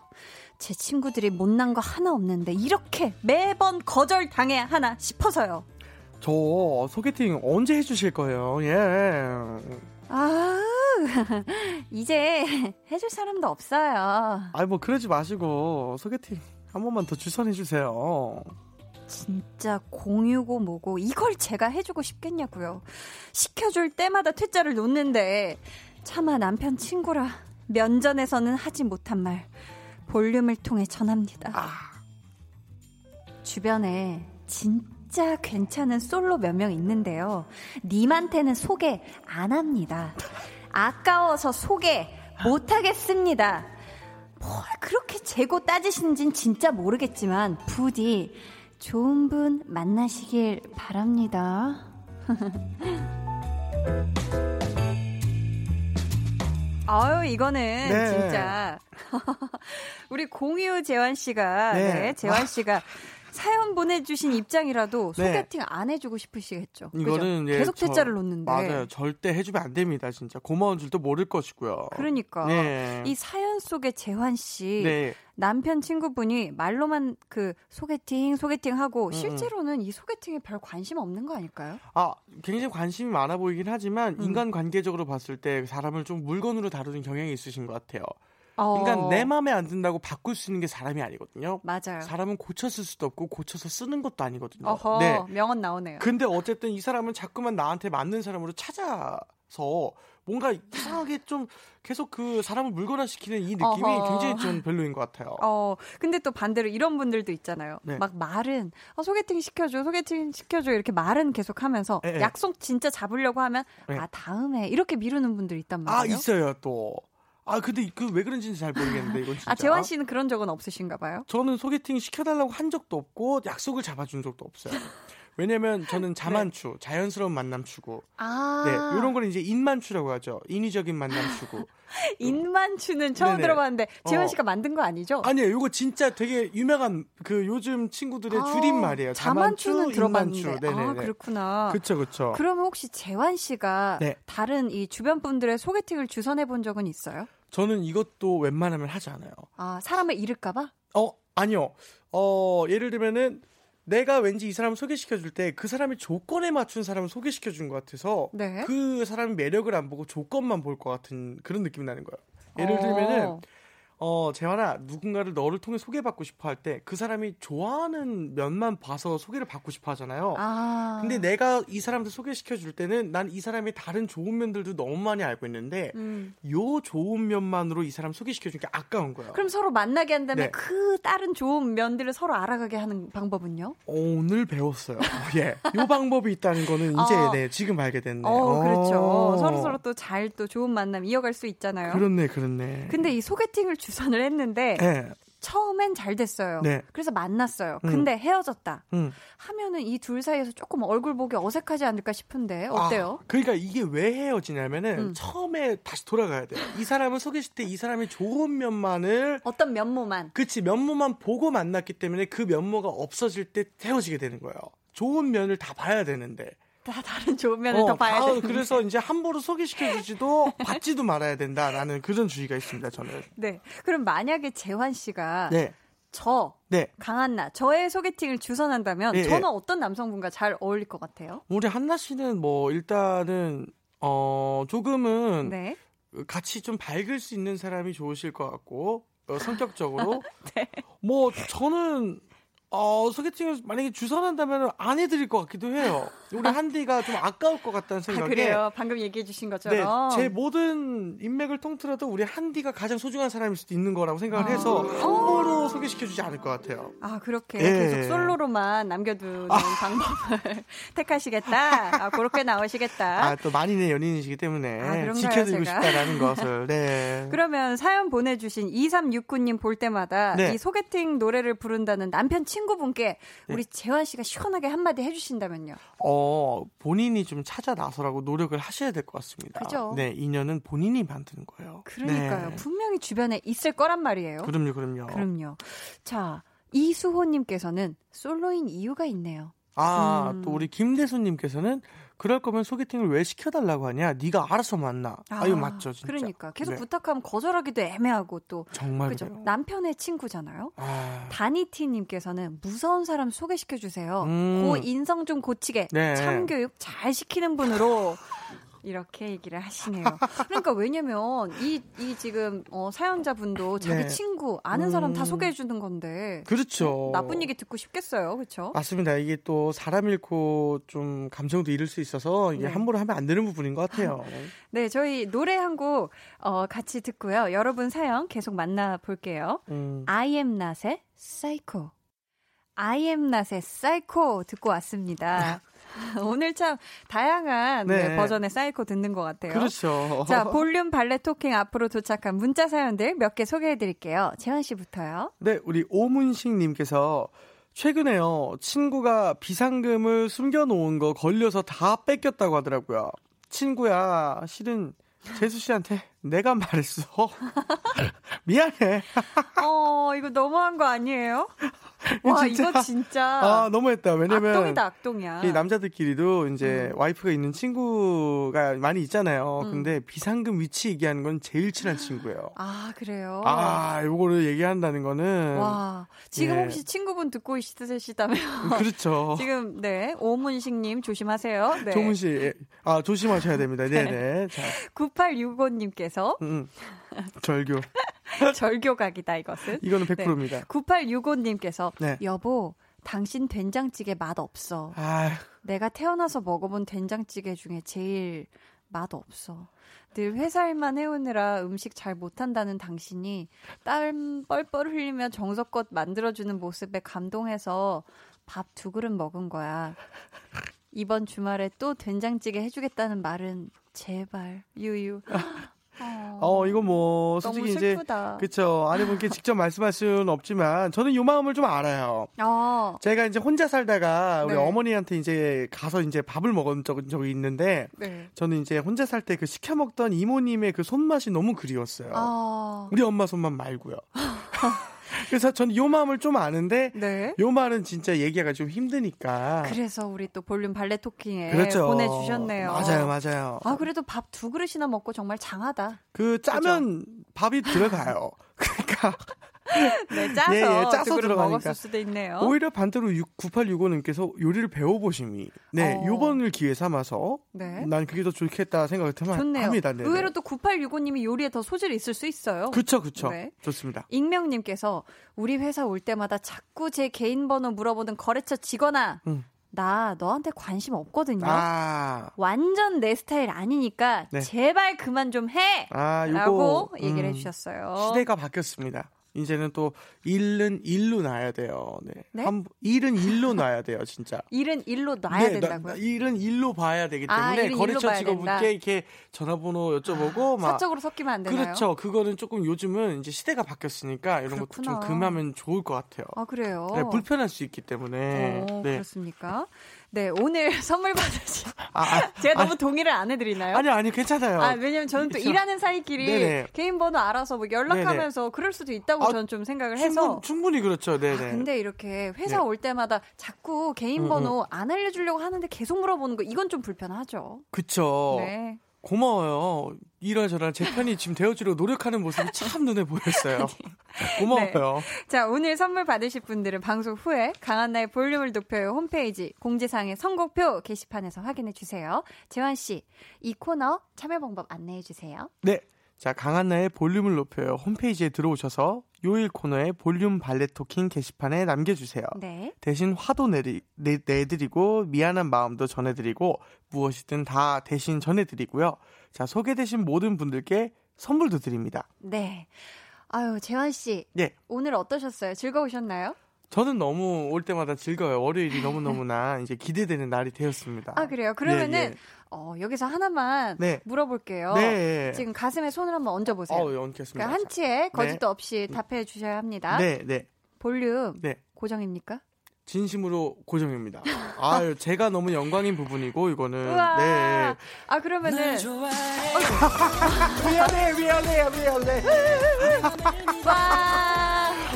제 친구들이 못난 거 하나 없는데 이렇게 매번 거절 당해야 하나 싶어서요. 저 소개팅 언제 해주실 거예요? 예. 아, 이제 해줄 사람도 없어요. 아니 뭐 그러지 마시고 소개팅 한 번만 더 주선해 주세요. 진짜 공유고 뭐고 이걸 제가 해주고 싶겠냐고요. 시켜줄 때마다 퇴짜를 놓는데 차마 남편 친구라 면전에서는 하지 못한 말 볼륨을 통해 전합니다. 아. 주변에 진짜 괜찮은 솔로 몇 명 있는데요. 님한테는 소개 안 합니다. 아까워서 소개 못 하겠습니다. 뭘 그렇게 재고 따지시는진 진짜 모르겠지만 부디 좋은 분 만나시길 바랍니다. 아유, 이거는 네. 진짜. 우리 공유 재환 씨가, 네. 네, 재환 씨가 사연 보내주신 입장이라도 네. 소개팅 안 해주고 싶으시겠죠. 이거는 예, 계속 저- 퇴짜를 놓는데. 맞아요. 절대 해주면 안 됩니다. 진짜 고마운 줄도 모를 것이고요. 그러니까. 네. 이 사연 속에 재환 씨, 네. 남편 친구분이 말로만 그 소개팅, 소개팅 하고 음, 실제로는 이 소개팅에 별 관심 없는 거 아닐까요? 아, 굉장히 관심이 많아 보이긴 하지만 음. 인간 관계적으로 봤을 때 사람을 좀 물건으로 다루는 경향이 있으신 것 같아요. 어, 그러니까 내 마음에 안 든다고 바꿀 수 있는 게 사람이 아니거든요. 맞아요. 사람은 고쳤을 수도 없고 고쳐서 쓰는 것도 아니거든요. 어허, 네. 명언 나오네요. 근데 어쨌든 이 사람은 자꾸만 나한테 맞는 사람으로 찾아서 뭔가 이상하게 좀 계속 그 사람을 물건화시키는 이 느낌이 어허. 굉장히 좀 별로인 것 같아요. 어, 근데 또 반대로 이런 분들도 있잖아요. 네. 막 말은, 어, 소개팅 시켜줘, 소개팅 시켜줘, 이렇게 말은 계속 하면서 예, 예. 약속 진짜 잡으려고 하면, 네. 아, 다음에, 이렇게 미루는 분들 있단 말이에요. 아 있어요 또. 아 근데 그 왜 그런지는 잘 모르겠는데 이건 진짜. 아, 재환 씨는 그런 적은 없으신가 봐요? 저는 소개팅 시켜달라고 한 적도 없고 약속을 잡아준 적도 없어요. 왜냐면 저는 자만추, 자연스러운 만남 추구. 아. 네, 이런 거는 이제 인만추라고 하죠. 인위적인 만남 추구. 인만추는 처음 네네. 들어봤는데, 재환 어. 씨가 만든 거 아니죠? 아니에요, 이거 진짜 되게 유명한 그 요즘 친구들의 아, 줄임말이에요. 자만추는 들어봤는데. 인만추. 네네네. 아, 그렇구나. 그쵸, 그쵸. 그러면 혹시 재환 씨가 네. 다른 이 주변 분들의 소개팅을 주선해 본 적은 있어요? 저는 이것도 웬만하면 하지 않아요. 아, 사람을 잃을까봐? 어, 아니요. 어, 예를 들면은 내가 왠지 이 사람을 소개시켜 줄 때 그 사람이 조건에 맞춘 사람을 소개시켜 준 것 같아서 네. 그 사람의 매력을 안 보고 조건만 볼 것 같은 그런 느낌이 나는 거예요. 예를 어. 들면은 어, 재환아, 누군가를 너를 통해 소개받고 싶어 할 때 그 사람이 좋아하는 면만 봐서 소개를 받고 싶어 하잖아요. 아. 근데 내가 이 사람들 소개시켜 줄 때는 난 이 사람의 다른 좋은 면들도 너무 많이 알고 있는데 음. 요 좋은 면만으로 이 사람 소개시켜 주는 게 아까운 거예요. 그럼 서로 만나게 한 다음에 네. 그 다른 좋은 면들을 서로 알아가게 하는 방법은요? 오늘 배웠어요. 예. 요 방법이 있다는 거는 이제 어. 네, 지금 알게 됐네. 어, 그렇죠. 어. 서로 서로 또 잘 또 좋은 만남 이어갈 수 있잖아요. 그렇네, 그렇네. 근데 이 소개팅을 주선을 했는데 네. 처음엔 잘 됐어요. 네. 그래서 만났어요. 음. 근데 헤어졌다. 음. 하면은 이 둘 사이에서 조금 얼굴 보기 어색하지 않을까 싶은데 어때요? 아, 그러니까 이게 왜 헤어지냐면은 음. 처음에 다시 돌아가야 돼요. 이 사람을 소개시킬 때 이 사람의 좋은 면만을 어떤 면모만 그치 면모만 보고 만났기 때문에 그 면모가 없어질 때 헤어지게 되는 거예요. 좋은 면을 다 봐야 되는데. 다 다른 좋은 면을 어, 더 봐야 다- 되는 그래서 이제 함부로 소개시켜주지도 받지도 말아야 된다라는 그런 주의가 있습니다. 저는. 네. 그럼 만약에 재환 씨가 네, 저 네. 강한나 저의 소개팅을 주선한다면 예, 저는 예. 어떤 남성분과 잘 어울릴 것 같아요? 우리 한나 씨는 뭐 일단은 어 조금은 네. 같이 좀 밝을 수 있는 사람이 좋으실 것 같고 어, 성격적으로 네. 뭐 저는 어 소개팅을 만약에 주선한다면 안 해드릴 것 같기도 해요. 우리 한디가 좀 아까울 것 같다는 아, 생각에 그래요. 방금 얘기해 주신 네, 것처럼. 제 모든 인맥을 통틀어도 우리 한디가 가장 소중한 사람일 수도 있는 거라고 생각을 해서 아. 함부로 소개시켜 주지 않을 것 같아요. 아, 그렇게 예. 계속 솔로로만 남겨두는 방법을 택하시겠다. 아, 그렇게 나오시겠다. 아, 또 man이네 연인이시기 때문에 아, 지켜드리고 제가? 싶다라는 것을. 네. 그러면 사연 보내주신 2369님 볼 때마다 네. 이 소개팅 노래를 부른다는 남편 친구 분께 네. 우리 재환 씨가 시원하게 한마디 해주신다면요. 어, 본인이 좀 찾아 나서라고 노력을 하셔야 될 것 같습니다. 그죠. 네, 인연은 본인이 만드는 거예요. 그러니까요. 네. 분명히 주변에 있을 거란 말이에요. 그럼요, 그럼요. 그럼요. 자, 이수호님께서는 솔로인 이유가 있네요. 아, 음. 또 우리 김대수님께서는 그럴 거면 소개팅을 왜 시켜달라고 하냐? 네가 알아서 만나. 아, 이거 맞죠, 진짜. 그러니까 계속 네. 부탁하면 거절하기도 애매하고 또 정말 그죠. 그래요. 남편의 친구잖아요. 아, 다니티님께서는 무서운 사람 소개시켜 주세요. 음. 고 인성 좀 고치게 네. 참교육 잘 시키는 분으로 이렇게 얘기를 하시네요. 그러니까 왜냐면 이, 이 지금 어, 사연자분도 자기 네. 친구 아는 사람 다 음. 소개해 주는 건데 그렇죠. 나쁜 얘기 듣고 싶겠어요, 그렇죠? 맞습니다. 이게 또 사람 잃고 좀 감정도 잃을 수 있어서 이게 네. 함부로 하면 안 되는 부분인 것 같아요. 네, 저희 노래 한곡 어, 같이 듣고요. 여러분 사연 계속 만나 볼게요. 음. 앤 마리의 Psycho. I am not의 사이코 듣고 왔습니다. 오늘 참 다양한 네. 네, 버전의 사이코 듣는 것 같아요. 그렇죠. 자, 볼륨 valet talking 앞으로 도착한 문자 사연들 몇 개 소개해 드릴게요. 재환 씨부터요. 네, 우리 오문식 님께서 최근에요. 친구가 비상금을 숨겨 놓은 거 걸려서 다 뺏겼다고 하더라고요. 친구야, 실은 재수 씨한테 내가 말했어. 미안해. 어, 이거 너무한 거 아니에요? 와, 진짜, 이거 진짜. 아, 너무했다. 왜냐면. 악동이다, 악동이야. 이 남자들끼리도 이제 음. 와이프가 있는 친구가 많이 있잖아요. 음. 근데 비상금 위치 얘기하는 건 제일 친한 친구예요. 아, 그래요? 아, 요거를 얘기한다는 거는. 와. 지금 예. 혹시 친구분 듣고 있으시다면. 그렇죠. 지금, 네. 오문식님 조심하세요. 네. 조문씨. 예. 아, 조심하셔야 됩니다. 네네. 네. 자. 9865님께서. 음, 절교. 절교각이다, 이것은. 이거는 100%입니다. 네. 9865 님께서, 네. 여보, 당신 된장찌개 맛 없어. 아휴. 내가 태어나서 먹어본 된장찌개 중에 제일 맛 없어. 늘 회사 일만 해오느라 음식 잘 못한다는 당신이 땀 뻘뻘 흘리며 정성껏 만들어주는 모습에 감동해서 밥 두 그릇 먹은 거야. 이번 주말에 또 된장찌개 해주겠다는 말은 제발 유유. 어, 어, 이거 뭐 솔직히 이제 그쵸 아내분께 직접 말씀할 수는 없지만 저는 요 마음을 좀 알아요. 어. 제가 이제 혼자 살다가 우리 네. 어머니한테 이제 가서 이제 밥을 먹은 적, 적이 있는데 네. 저는 이제 혼자 살 때 그 시켜 먹던 이모님의 그 손맛이 너무 그리웠어요. 어. 우리 엄마 손맛 말고요. 그래서 저는 요 마음을 좀 아는데 네. 요 말은 진짜 얘기가 좀 힘드니까. 그래서 우리 또 볼륨 발레 토킹에 그렇죠. 보내주셨네요. 맞아요, 맞아요. 아 그래도 밥 두 그릇이나 먹고 정말 장하다. 그 짜면 그렇죠? 밥이 들어가요. 그러니까 네, 짜서, 예, 예, 짜서 들어가니까. 수도 있네요. 오히려 반대로 9865님께서 요리를 배워보심이, 네, 어. 요번을 기회 삼아서, 네. 난 그게 더 좋겠다 생각을 좋네요. 합니다. 네 의외로 또 9865님이 요리에 더 소질이 있을 수 있어요. 그쵸, 그쵸. 네. 좋습니다. 익명님께서, 우리 회사 올 때마다 자꾸 제 개인 번호 물어보는 거래처 직원아, 음. 나 너한테 관심 없거든요. 아. 완전 내 스타일 아니니까 네. 제발 그만 좀 해. 아, 요거, 라고 얘기를 음, 해주셨어요. 시대가 바뀌었습니다. 이제는 또 일은 일로 놔야 돼요. 네. 네? 한, 일은 일로 놔야 돼요, 진짜. 일은 일로 놔야 네, 된다고요? 나, 일은 일로 봐야 되기 아, 때문에 아, 거래처 직원분께 이렇게 전화번호 여쭤보고 아, 막 사적으로 섞이면 안 되나요? 그렇죠. 그거는 조금 요즘은 이제 시대가 바뀌었으니까 이런 그렇구나. 것도 좀 금하면 좋을 것 같아요. 아 그래요? 네, 불편할 수 있기 때문에. 어, 네. 그렇습니까? 네, 오늘 선물 받으신. 아, 아, 제가 너무 아, 동의를 안 해드리나요? 아니, 아니, 괜찮아요. 아, 왜냐면 저는 또 일하는 사이끼리 네네. 개인 번호 알아서 뭐 연락하면서 네네. 그럴 수도 있다고 아, 저는 좀 생각을 충분, 해서. 충분히 그렇죠, 네네. 아, 근데 이렇게 회사 네. 올 때마다 자꾸 개인 번호 음, 음. 안 알려주려고 하는데 계속 물어보는 거, 이건 좀 불편하죠. 그쵸. 네. 고마워요. 이러저러 제 편이 지금 되어주려고 노력하는 모습이 참 눈에 보였어요. 고마워요. 네. 자, 오늘 선물 받으실 분들은 방송 후에 강한나의 볼륨을 높여요 홈페이지 공지사항의 선곡표 게시판에서 확인해 주세요. 재환 씨, 이 코너 참여 방법 안내해 주세요. 네. 자, 강한나의 볼륨을 높여요 홈페이지에 들어오셔서 요일 코너에 볼륨 발레 토킹 게시판에 남겨주세요. 네. 대신 화도 내리, 내, 내드리고 미안한 마음도 전해드리고 무엇이든 다 대신 전해드리고요. 자, 소개되신 모든 분들께 선물도 드립니다. 네. 아유, 재환 씨. 네. 오늘 어떠셨어요? 즐거우셨나요? 저는 너무 올 때마다 즐거워요. 월요일이 너무너무나 이제 기대되는 날이 되었습니다. 아, 그래요? 그러면은, 예, 예. 어, 여기서 하나만 네. 물어볼게요. 네. 지금 가슴에 손을 한번 얹어보세요. 어, 얹겠습니다. 그러니까 한치에 거짓도 네. 없이 답해 주셔야 합니다. 네, 네. 볼륨. 네. 고정입니까? 진심으로 고정입니다. 아유, 제가 너무 영광인 부분이고, 이거는. 우와. 네. 아, 그러면은. 미안해, 미안해, 미안해. 와.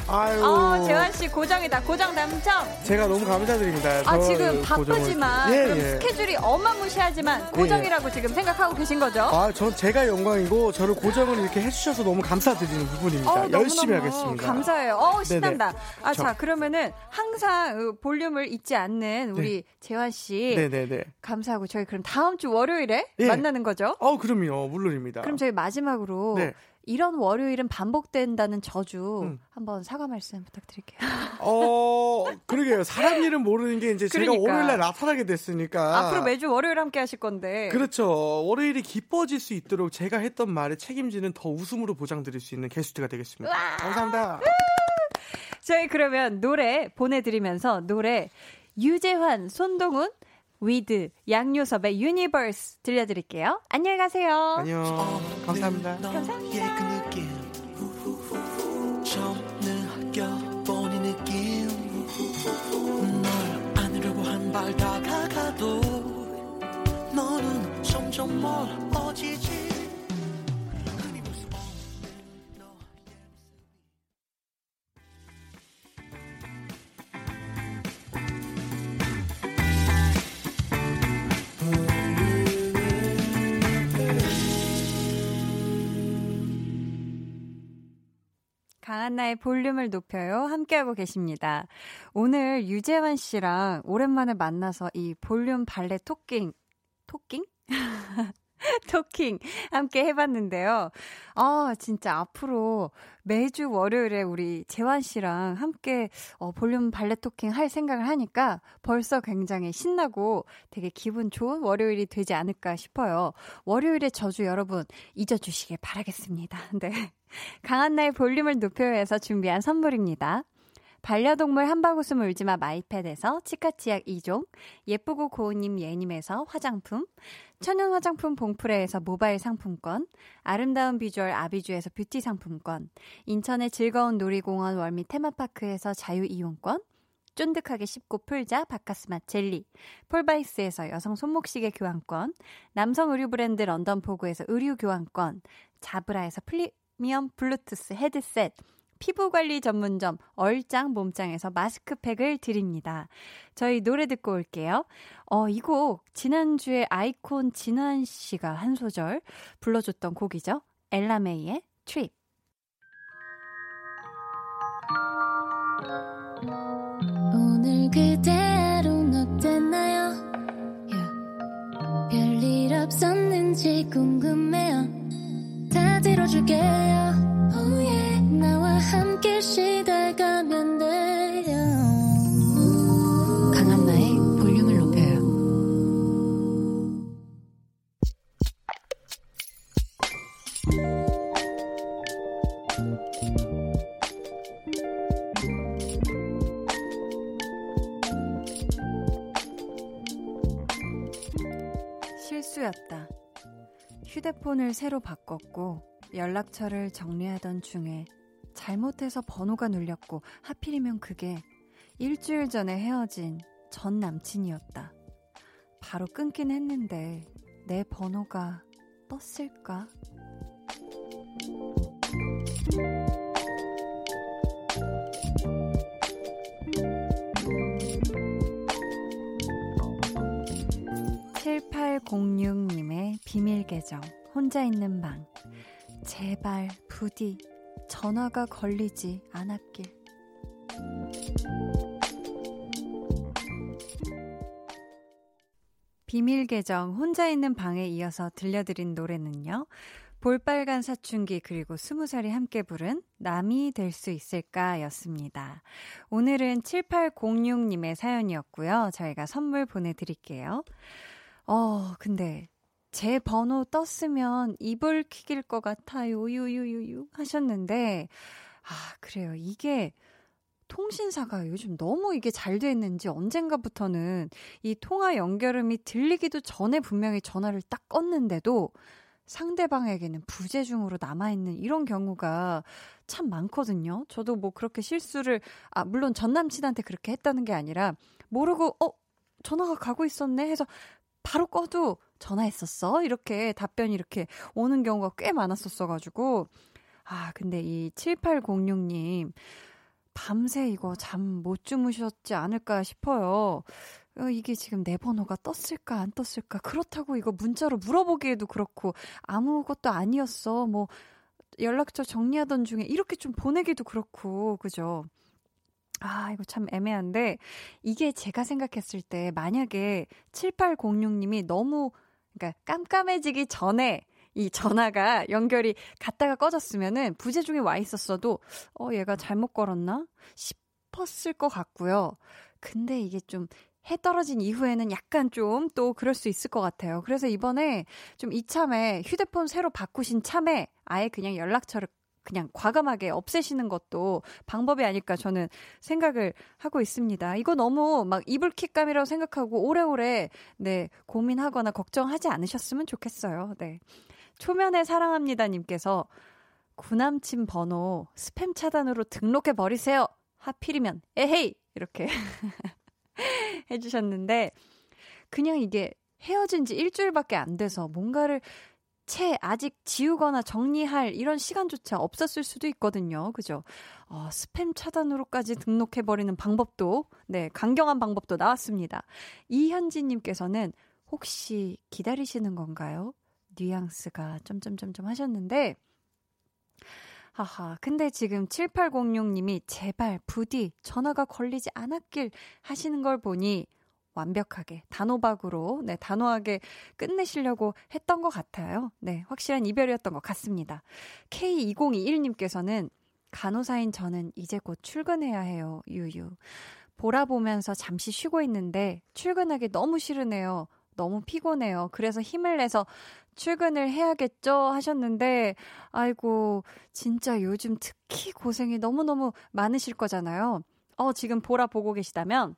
아유. 어, 재환 씨 고정이다. 고정 당첨. 제가 너무 감사드립니다. 아, 지금 바쁘지만 예, 그럼 예. 스케줄이 어마무시하지만 예, 고정이라고 예. 지금 생각하고 계신 거죠? 아, 전 제가 영광이고 저를 고정을 이렇게 해 주셔서 너무 감사드리는 부분입니다. 어, 열심히 하겠습니다. 감사해요. 어, 신난다. 네네. 아, 저. 자, 그러면은 항상 그 볼륨을 잊지 않는 우리 네. 재환 씨. 네네네. 감사하고 저희 그럼 다음 주 월요일에 예. 만나는 거죠? 어, 그럼요. 물론입니다. 그럼 저희 마지막으로 네. 이런 월요일은 반복된다는 저주 음. 한번 사과 말씀 부탁드릴게요. 어, 그러게요. 사람 일은 모르는 게 이제 그러니까. 제가 월요일날 나타나게 됐으니까. 앞으로 매주 월요일 함께 하실 건데. 그렇죠. 월요일이 기뻐질 수 있도록 제가 했던 말에 책임지는 더 웃음으로 보장드릴 수 있는 게스트가 되겠습니다. 감사합니다. 저희 그러면 노래 보내드리면서 노래 유재환, 손동운, with, 양요섭의 Universe 들려드릴게요. 안녕히 가세요. 안녕. 감사합니다. 감사합니다. 처음 느껴보는 느낌 널 안으려고 한발 다가가도 너는 점점 멀어지지 강한나의 볼륨을 높여요. 함께하고 계십니다. 오늘 유재환 씨랑 오랜만에 만나서 이 볼륨 발레 토킹, 토킹? 토킹 함께 해봤는데요. 아, 진짜 앞으로 매주 월요일에 우리 재환 씨랑 함께 어, 볼륨 발레 토킹 할 생각을 하니까 벌써 굉장히 신나고 되게 기분 좋은 월요일이 되지 않을까 싶어요. 월요일의 저주 여러분 잊어주시길 바라겠습니다. 네. 강한나의 볼륨을 높여서 준비한 선물입니다. 반려동물 한바구음 울지마 마이패드에서 치카치약 2종, 예쁘고 고운님 예님에서 화장품, 천연 화장품 봉프레에서 모바일 상품권, 아름다운 비주얼 아비주에서 뷰티 상품권, 인천의 즐거운 놀이공원 월미 테마파크에서 자유이용권, 쫀득하게 씹고 풀자 바카스마 젤리, 폴바이스에서 여성 손목시계 교환권, 남성 의류 브랜드 런던포구에서 의류 교환권, 자브라에서 프리미엄 블루투스 헤드셋, 피부관리 전문점 얼짱 몸짱에서 마스크팩을 드립니다. 저희 노래 듣고 올게요. 어, 이 곡 지난주에 아이콘 진한 씨가 한 소절 불러줬던 곡이죠. 엘라메이의 트립. 오늘 그대로는 어땠나요? Yeah. 별일 없었는지 궁금해요. 다 들어줄게요. Oh yeah. 나와 함께 시달가면 돼요. 강한나의 볼륨을 높여요. 실수였다. 휴대폰을 새로 바꿨고 연락처를 정리하던 중에 잘못해서 번호가 눌렸고 하필이면 그게 일주일 전에 헤어진 전 남친이었다. 바로 끊긴 했는데 내 번호가 떴을까? (7806님의) 비밀 계정 혼자 있는 방 제발 부디 전화가 걸리지 않았길. 비밀 계정 혼자 있는 방에 이어서 들려드린 노래는요. 볼빨간 사춘기 그리고 스무 살이 함께 부른 남이 될 수 있을까 였습니다. 오늘은 7806님의 사연이었고요. 저희가 선물 보내드릴게요. 어, 근데 제 번호 떴으면 이불 킥일 것 같아요. 유유유유 하셨는데, 아, 그래요. 이게 통신사가 요즘 너무 이게 잘돼 있는지 언젠가부터는 이 통화 연결음이 들리기도 전에 분명히 전화를 딱 껐는데도 상대방에게는 부재중으로 남아있는 이런 경우가 참 많거든요. 저도 뭐 그렇게 실수를, 아, 물론 전 남친한테 그렇게 했다는 게 아니라 모르고, 어, 전화가 가고 있었네 해서 바로 꺼도 전화했었어? 이렇게 답변이 이렇게 오는 경우가 꽤 많았었어가지고. 아, 근데 이 7806님, 밤새 이거 잠 못 주무셨지 않을까 싶어요. 어, 이게 지금 내 번호가 떴을까, 안 떴을까. 그렇다고 이거 문자로 물어보기에도 그렇고, 아무것도 아니었어. 뭐, 연락처 정리하던 중에 이렇게 좀 보내기도 그렇고, 그죠? 아, 이거 참 애매한데, 이게 제가 생각했을 때, 만약에 7806님이 너무, 그러니까 깜깜해지기 전에 이 전화가 연결이 갔다가 꺼졌으면은 부재중에 와 있었어도, 어, 얘가 잘못 걸었나? 싶었을 것 같고요. 근데 이게 좀, 해 떨어진 이후에는 약간 좀 또 그럴 수 있을 것 같아요. 그래서 이번에 좀 이참에 휴대폰 새로 바꾸신 참에 아예 그냥 연락처를 그냥 과감하게 없애시는 것도 방법이 아닐까 저는 생각을 하고 있습니다. 이거 너무 막 이불킥감이라고 생각하고 오래오래 네, 고민하거나 걱정하지 않으셨으면 좋겠어요. 네. 초면에 사랑합니다 님께서 구남친 번호 스팸 차단으로 등록해 버리세요. 하필이면 에헤이 이렇게 해주셨는데 그냥 이게 헤어진 지 일주일밖에 안 돼서 뭔가를 채 아직 지우거나 정리할 이런 시간조차 없었을 수도 있거든요. 그죠? 어, 스팸 차단으로까지 등록해버리는 방법도, 네, 강경한 방법도 나왔습니다. 이현진님께서는 혹시 기다리시는 건가요? 뉘앙스가 점점점점 하셨는데, 하하. 근데 지금 7806님이 제발 부디 전화가 걸리지 않았길 하시는 걸 보니 완벽하게 단호박으로 네 단호하게 끝내시려고 했던 것 같아요. 네 확실한 이별이었던 것 같습니다. K2021님께서는 간호사인 저는 이제 곧 출근해야 해요. 유유. 보라 보면서 잠시 쉬고 있는데 출근하기 너무 싫으네요. 너무 피곤해요. 그래서 힘을 내서 출근을 해야겠죠 하셨는데 아이고 진짜 요즘 특히 고생이 너무너무 많으실 거잖아요. 어 지금 보라 보고 계시다면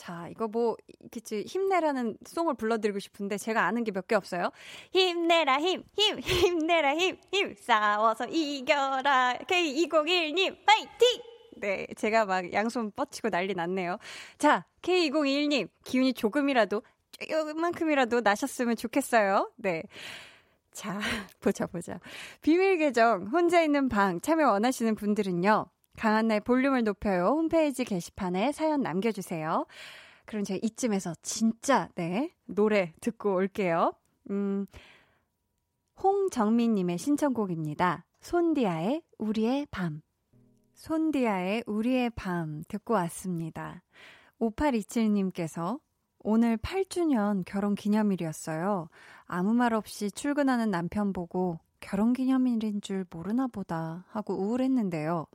자, 이거 뭐, 그치, 힘내라는 송을 불러드리고 싶은데, 제가 아는 게 몇 개 없어요. 힘내라, 힘, 힘, 힘내라, 힘, 힘, 싸워서 이겨라. K201님, 파이팅! 네, 제가 막 양손 뻗치고 난리 났네요. 자, K201님, 기운이 조금이라도, 조금만큼이라도 나셨으면 좋겠어요. 네. 자, 보자, 보자. 비밀 계정, 혼자 있는 방 참여 원하시는 분들은요. 강한나의 볼륨을 높여요. 홈페이지 게시판에 사연 남겨주세요. 그럼 제가 이쯤에서 진짜, 네, 노래 듣고 올게요. 음, 홍정민님의 신청곡입니다. 손디아의 우리의 밤. 손디아의 우리의 밤 듣고 왔습니다. 5827님께서 오늘 8주년 결혼 기념일이었어요. 아무 말 없이 출근하는 남편 보고 결혼 기념일인 줄 모르나 보다 하고 우울했는데요.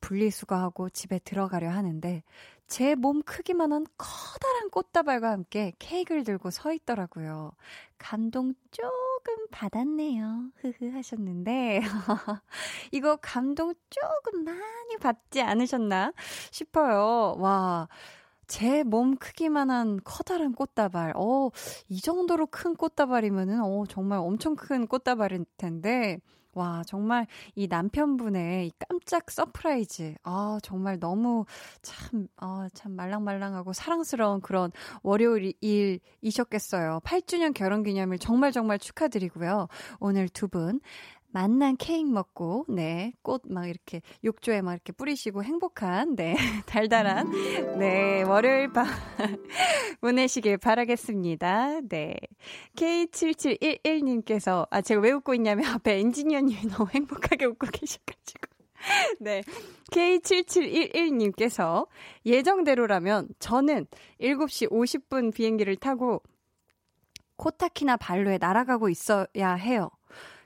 분리수거하고 집에 들어가려 하는데 제 몸 크기만한 커다란 꽃다발과 함께 케이크를 들고 서 있더라고요. 감동 조금 받았네요. 흐흐 하셨는데 이거 감동 조금 많이 받지 않으셨나 싶어요. 와. 제 몸 크기만한 커다란 꽃다발. 어, 이 정도로 큰 꽃다발이면은, 어, 정말 엄청 큰 꽃다발일 텐데, 와, 정말 이 남편분의 이 깜짝 surprise. 아, 정말 너무 참, 아, 참 말랑말랑하고 사랑스러운 그런 월요일이셨겠어요. 8주년 결혼 기념일 정말 정말 축하드리고요. 오늘 두 분 맛난 케이크 먹고, 네, 꽃 막 이렇게 욕조에 막 이렇게 뿌리시고 행복한, 네, 달달한, 네, 월요일 밤 보내시길 바라겠습니다. 네. K7711님께서, 아, 제가 왜 웃고 있냐면 앞에 엔지니어님이 너무 행복하게 웃고 계셔가지고. 네. K7711님께서 예정대로라면 저는 7시 50분 비행기를 타고 코타키나 발로에 날아가고 있어야 해요.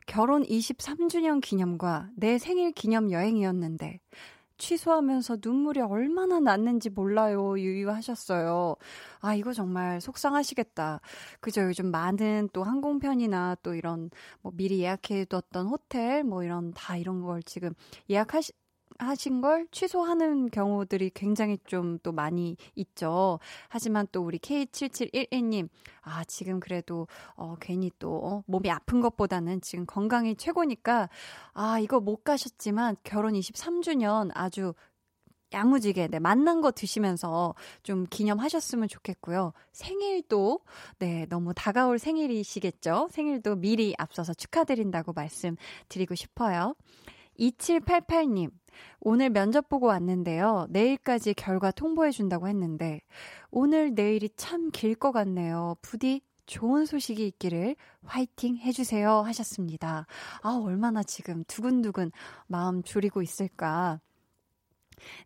결혼 23주년 기념과 내 생일 기념 여행이었는데 취소하면서 눈물이 얼마나 났는지 몰라요. 유유하셨어요. 아, 이거 정말 속상하시겠다. 그죠? 요즘 많은 또 항공편이나 또 이런 뭐 미리 예약해뒀던 호텔 뭐 이런 다 이런 걸 지금 예약하시, 하신 걸 취소하는 경우들이 굉장히 좀 또 많이 있죠. 하지만 또 우리 K7711님, 아, 지금 그래도, 어, 괜히 또, 어, 몸이 아픈 것보다는 지금 건강이 최고니까, 아, 이거 못 가셨지만 결혼 23주년 아주 야무지게, 네, 만난 거 드시면서 좀 기념하셨으면 좋겠고요. 생일도, 네, 너무 다가올 생일이시겠죠? 생일도 미리 앞서서 축하드린다고 말씀드리고 싶어요. 2788님, 오늘 면접 보고 왔는데요. 내일까지 결과 통보해 준다고 했는데, 오늘 내일이 참 길 것 같네요. 부디 좋은 소식이 있기를 화이팅 해주세요 하셨습니다. 아, 얼마나 지금 두근두근 마음 졸이고 있을까.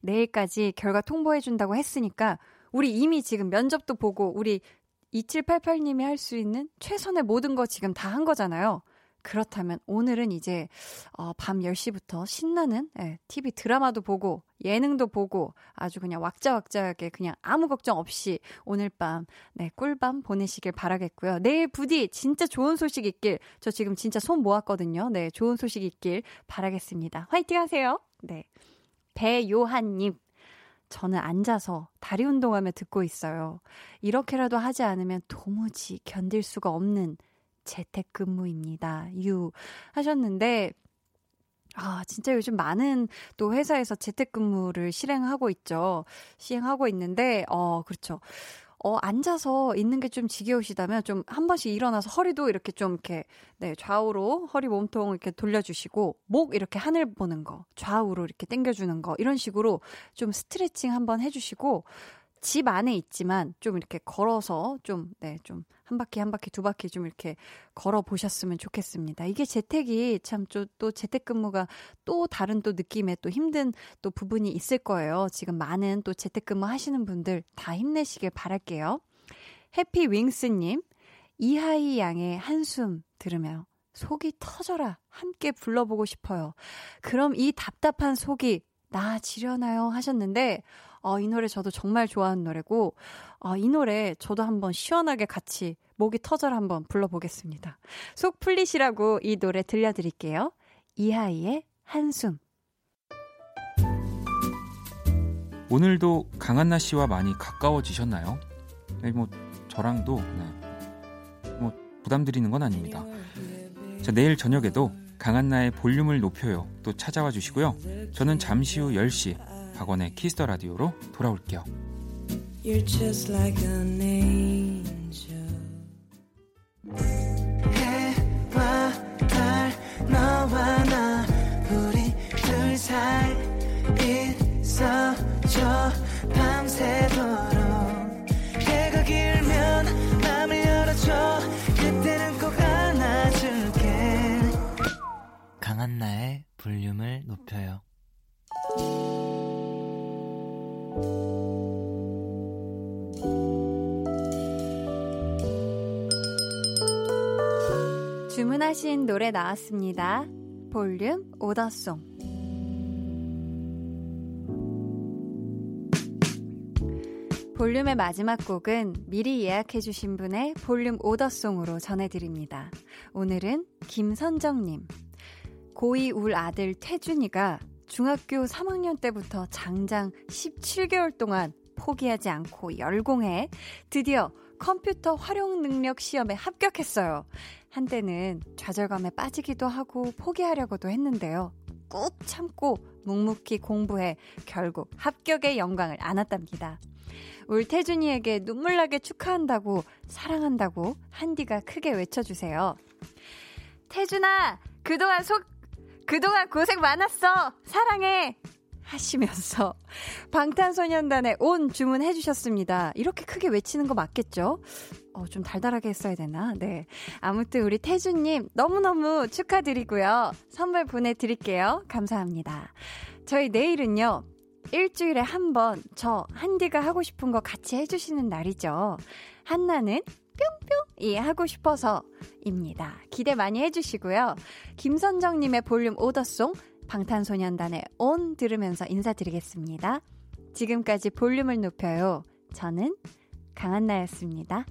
내일까지 결과 통보해준다고 했으니까, 우리 이미 지금 면접도 보고, 우리 2788님이 할 수 있는 최선의 모든 거 지금 다 한 거잖아요. 그렇다면 오늘은 이제 어, 밤 10시부터 신나는 예, TV 드라마도 보고 예능도 보고 아주 그냥 왁자왁자하게 그냥 아무 걱정 없이 오늘 밤 네, 꿀밤 보내시길 바라겠고요. 내일 부디 진짜 좋은 소식 있길 저 지금 진짜 손 모았거든요. 네, 좋은 소식 있길 바라겠습니다. 화이팅 하세요. 네. 배요한 님. 저는 앉아서 다리 운동하며 듣고 있어요. 이렇게라도 하지 않으면 도무지 견딜 수가 없는 재택근무입니다. 유 하셨는데 아, 진짜 요즘 많은 또 회사에서 재택근무를 실행하고 있죠. 시행하고 있는데, 어, 그렇죠. 어, 앉아서 있는 게 좀 지겨우시다면 좀 한 번씩 일어나서 허리도 이렇게 좀 이렇게, 네, 좌우로 허리 몸통 이렇게 돌려주시고, 목 이렇게 하늘 보는 거, 좌우로 이렇게 당겨주는 거, 이런 식으로 좀 스트레칭 한번 해주시고, 집 안에 있지만 좀 이렇게 걸어서 좀, 네, 좀 한 바퀴 한 바퀴 두 바퀴 좀 이렇게 걸어 보셨으면 좋겠습니다. 이게 재택이 참 또 재택근무가 또 다른 또 느낌의 또 힘든 또 부분이 있을 거예요. 지금 많은 또 재택근무 하시는 분들 다 힘내시길 바랄게요. 해피윙스님, 이하이 양의 한숨 들으며 속이 터져라 함께 불러보고 싶어요. 그럼 이 답답한 속이 나아지려나요? 하셨는데, 어, 이 노래 저도 정말 좋아하는 노래고, 어, 이 노래 저도 한번 시원하게 같이 목이 터져라 한번 불러보겠습니다. 속 풀리시라고 이 노래 들려드릴게요. 이하이의 한숨. 오늘도 강한나 씨와 많이 가까워지셨나요? 네, 뭐 저랑도 네. 뭐 부담드리는 건 아닙니다. 자, 내일 저녁에도 강한나의 볼륨을 높여요. 또 찾아와 주시고요. 저는 잠시 후 10시 박원의 Kiss the Radio로 돌아올게요. You're just like an angel. 해와 달 너와 나 우리 둘 사이 있어줘 밤새도록 해가 길면 맘을 열어줘 그때는 꼭 안아줄게 강한나의 볼륨을 높여요 주문하신 노래 나왔습니다. 볼륨 오더송. 볼륨의 마지막 곡은 미리 예약해주신 분의 볼륨 오더송으로 전해드립니다. 오늘은 김선정님. 고2 울 아들 태준이가 중학교 3학년 때부터 장장 17개월 동안 포기하지 않고 열공해 드디어 컴퓨터 활용 능력 시험에 합격했어요. 한때는 좌절감에 빠지기도 하고 포기하려고도 했는데요. 꾹 참고 묵묵히 공부해 결국 합격의 영광을 안았답니다. 울 태준이에게 눈물나게 축하한다고 사랑한다고 한디가 크게 외쳐주세요. 태준아, 그동안 속, 그동안 고생 많았어! 사랑해! 하시면서 방탄소년단의 온 주문해 주셨습니다. 이렇게 크게 외치는 거 맞겠죠? 어, 좀 달달하게 했어야 되나? 네. 아무튼 우리 태주님 너무너무 축하드리고요. 선물 보내드릴게요. 감사합니다. 저희 내일은요. 일주일에 한 번 저 한디가 하고 싶은 거 같이 해주시는 날이죠. 한나는 뿅뿅이 하고 싶어서입니다. 기대 많이 해주시고요. 김선정님의 볼륨 오더송 방탄소년단의 온 들으면서 인사드리겠습니다. 지금까지 볼륨을 높여요. 저는 강한나였습니다.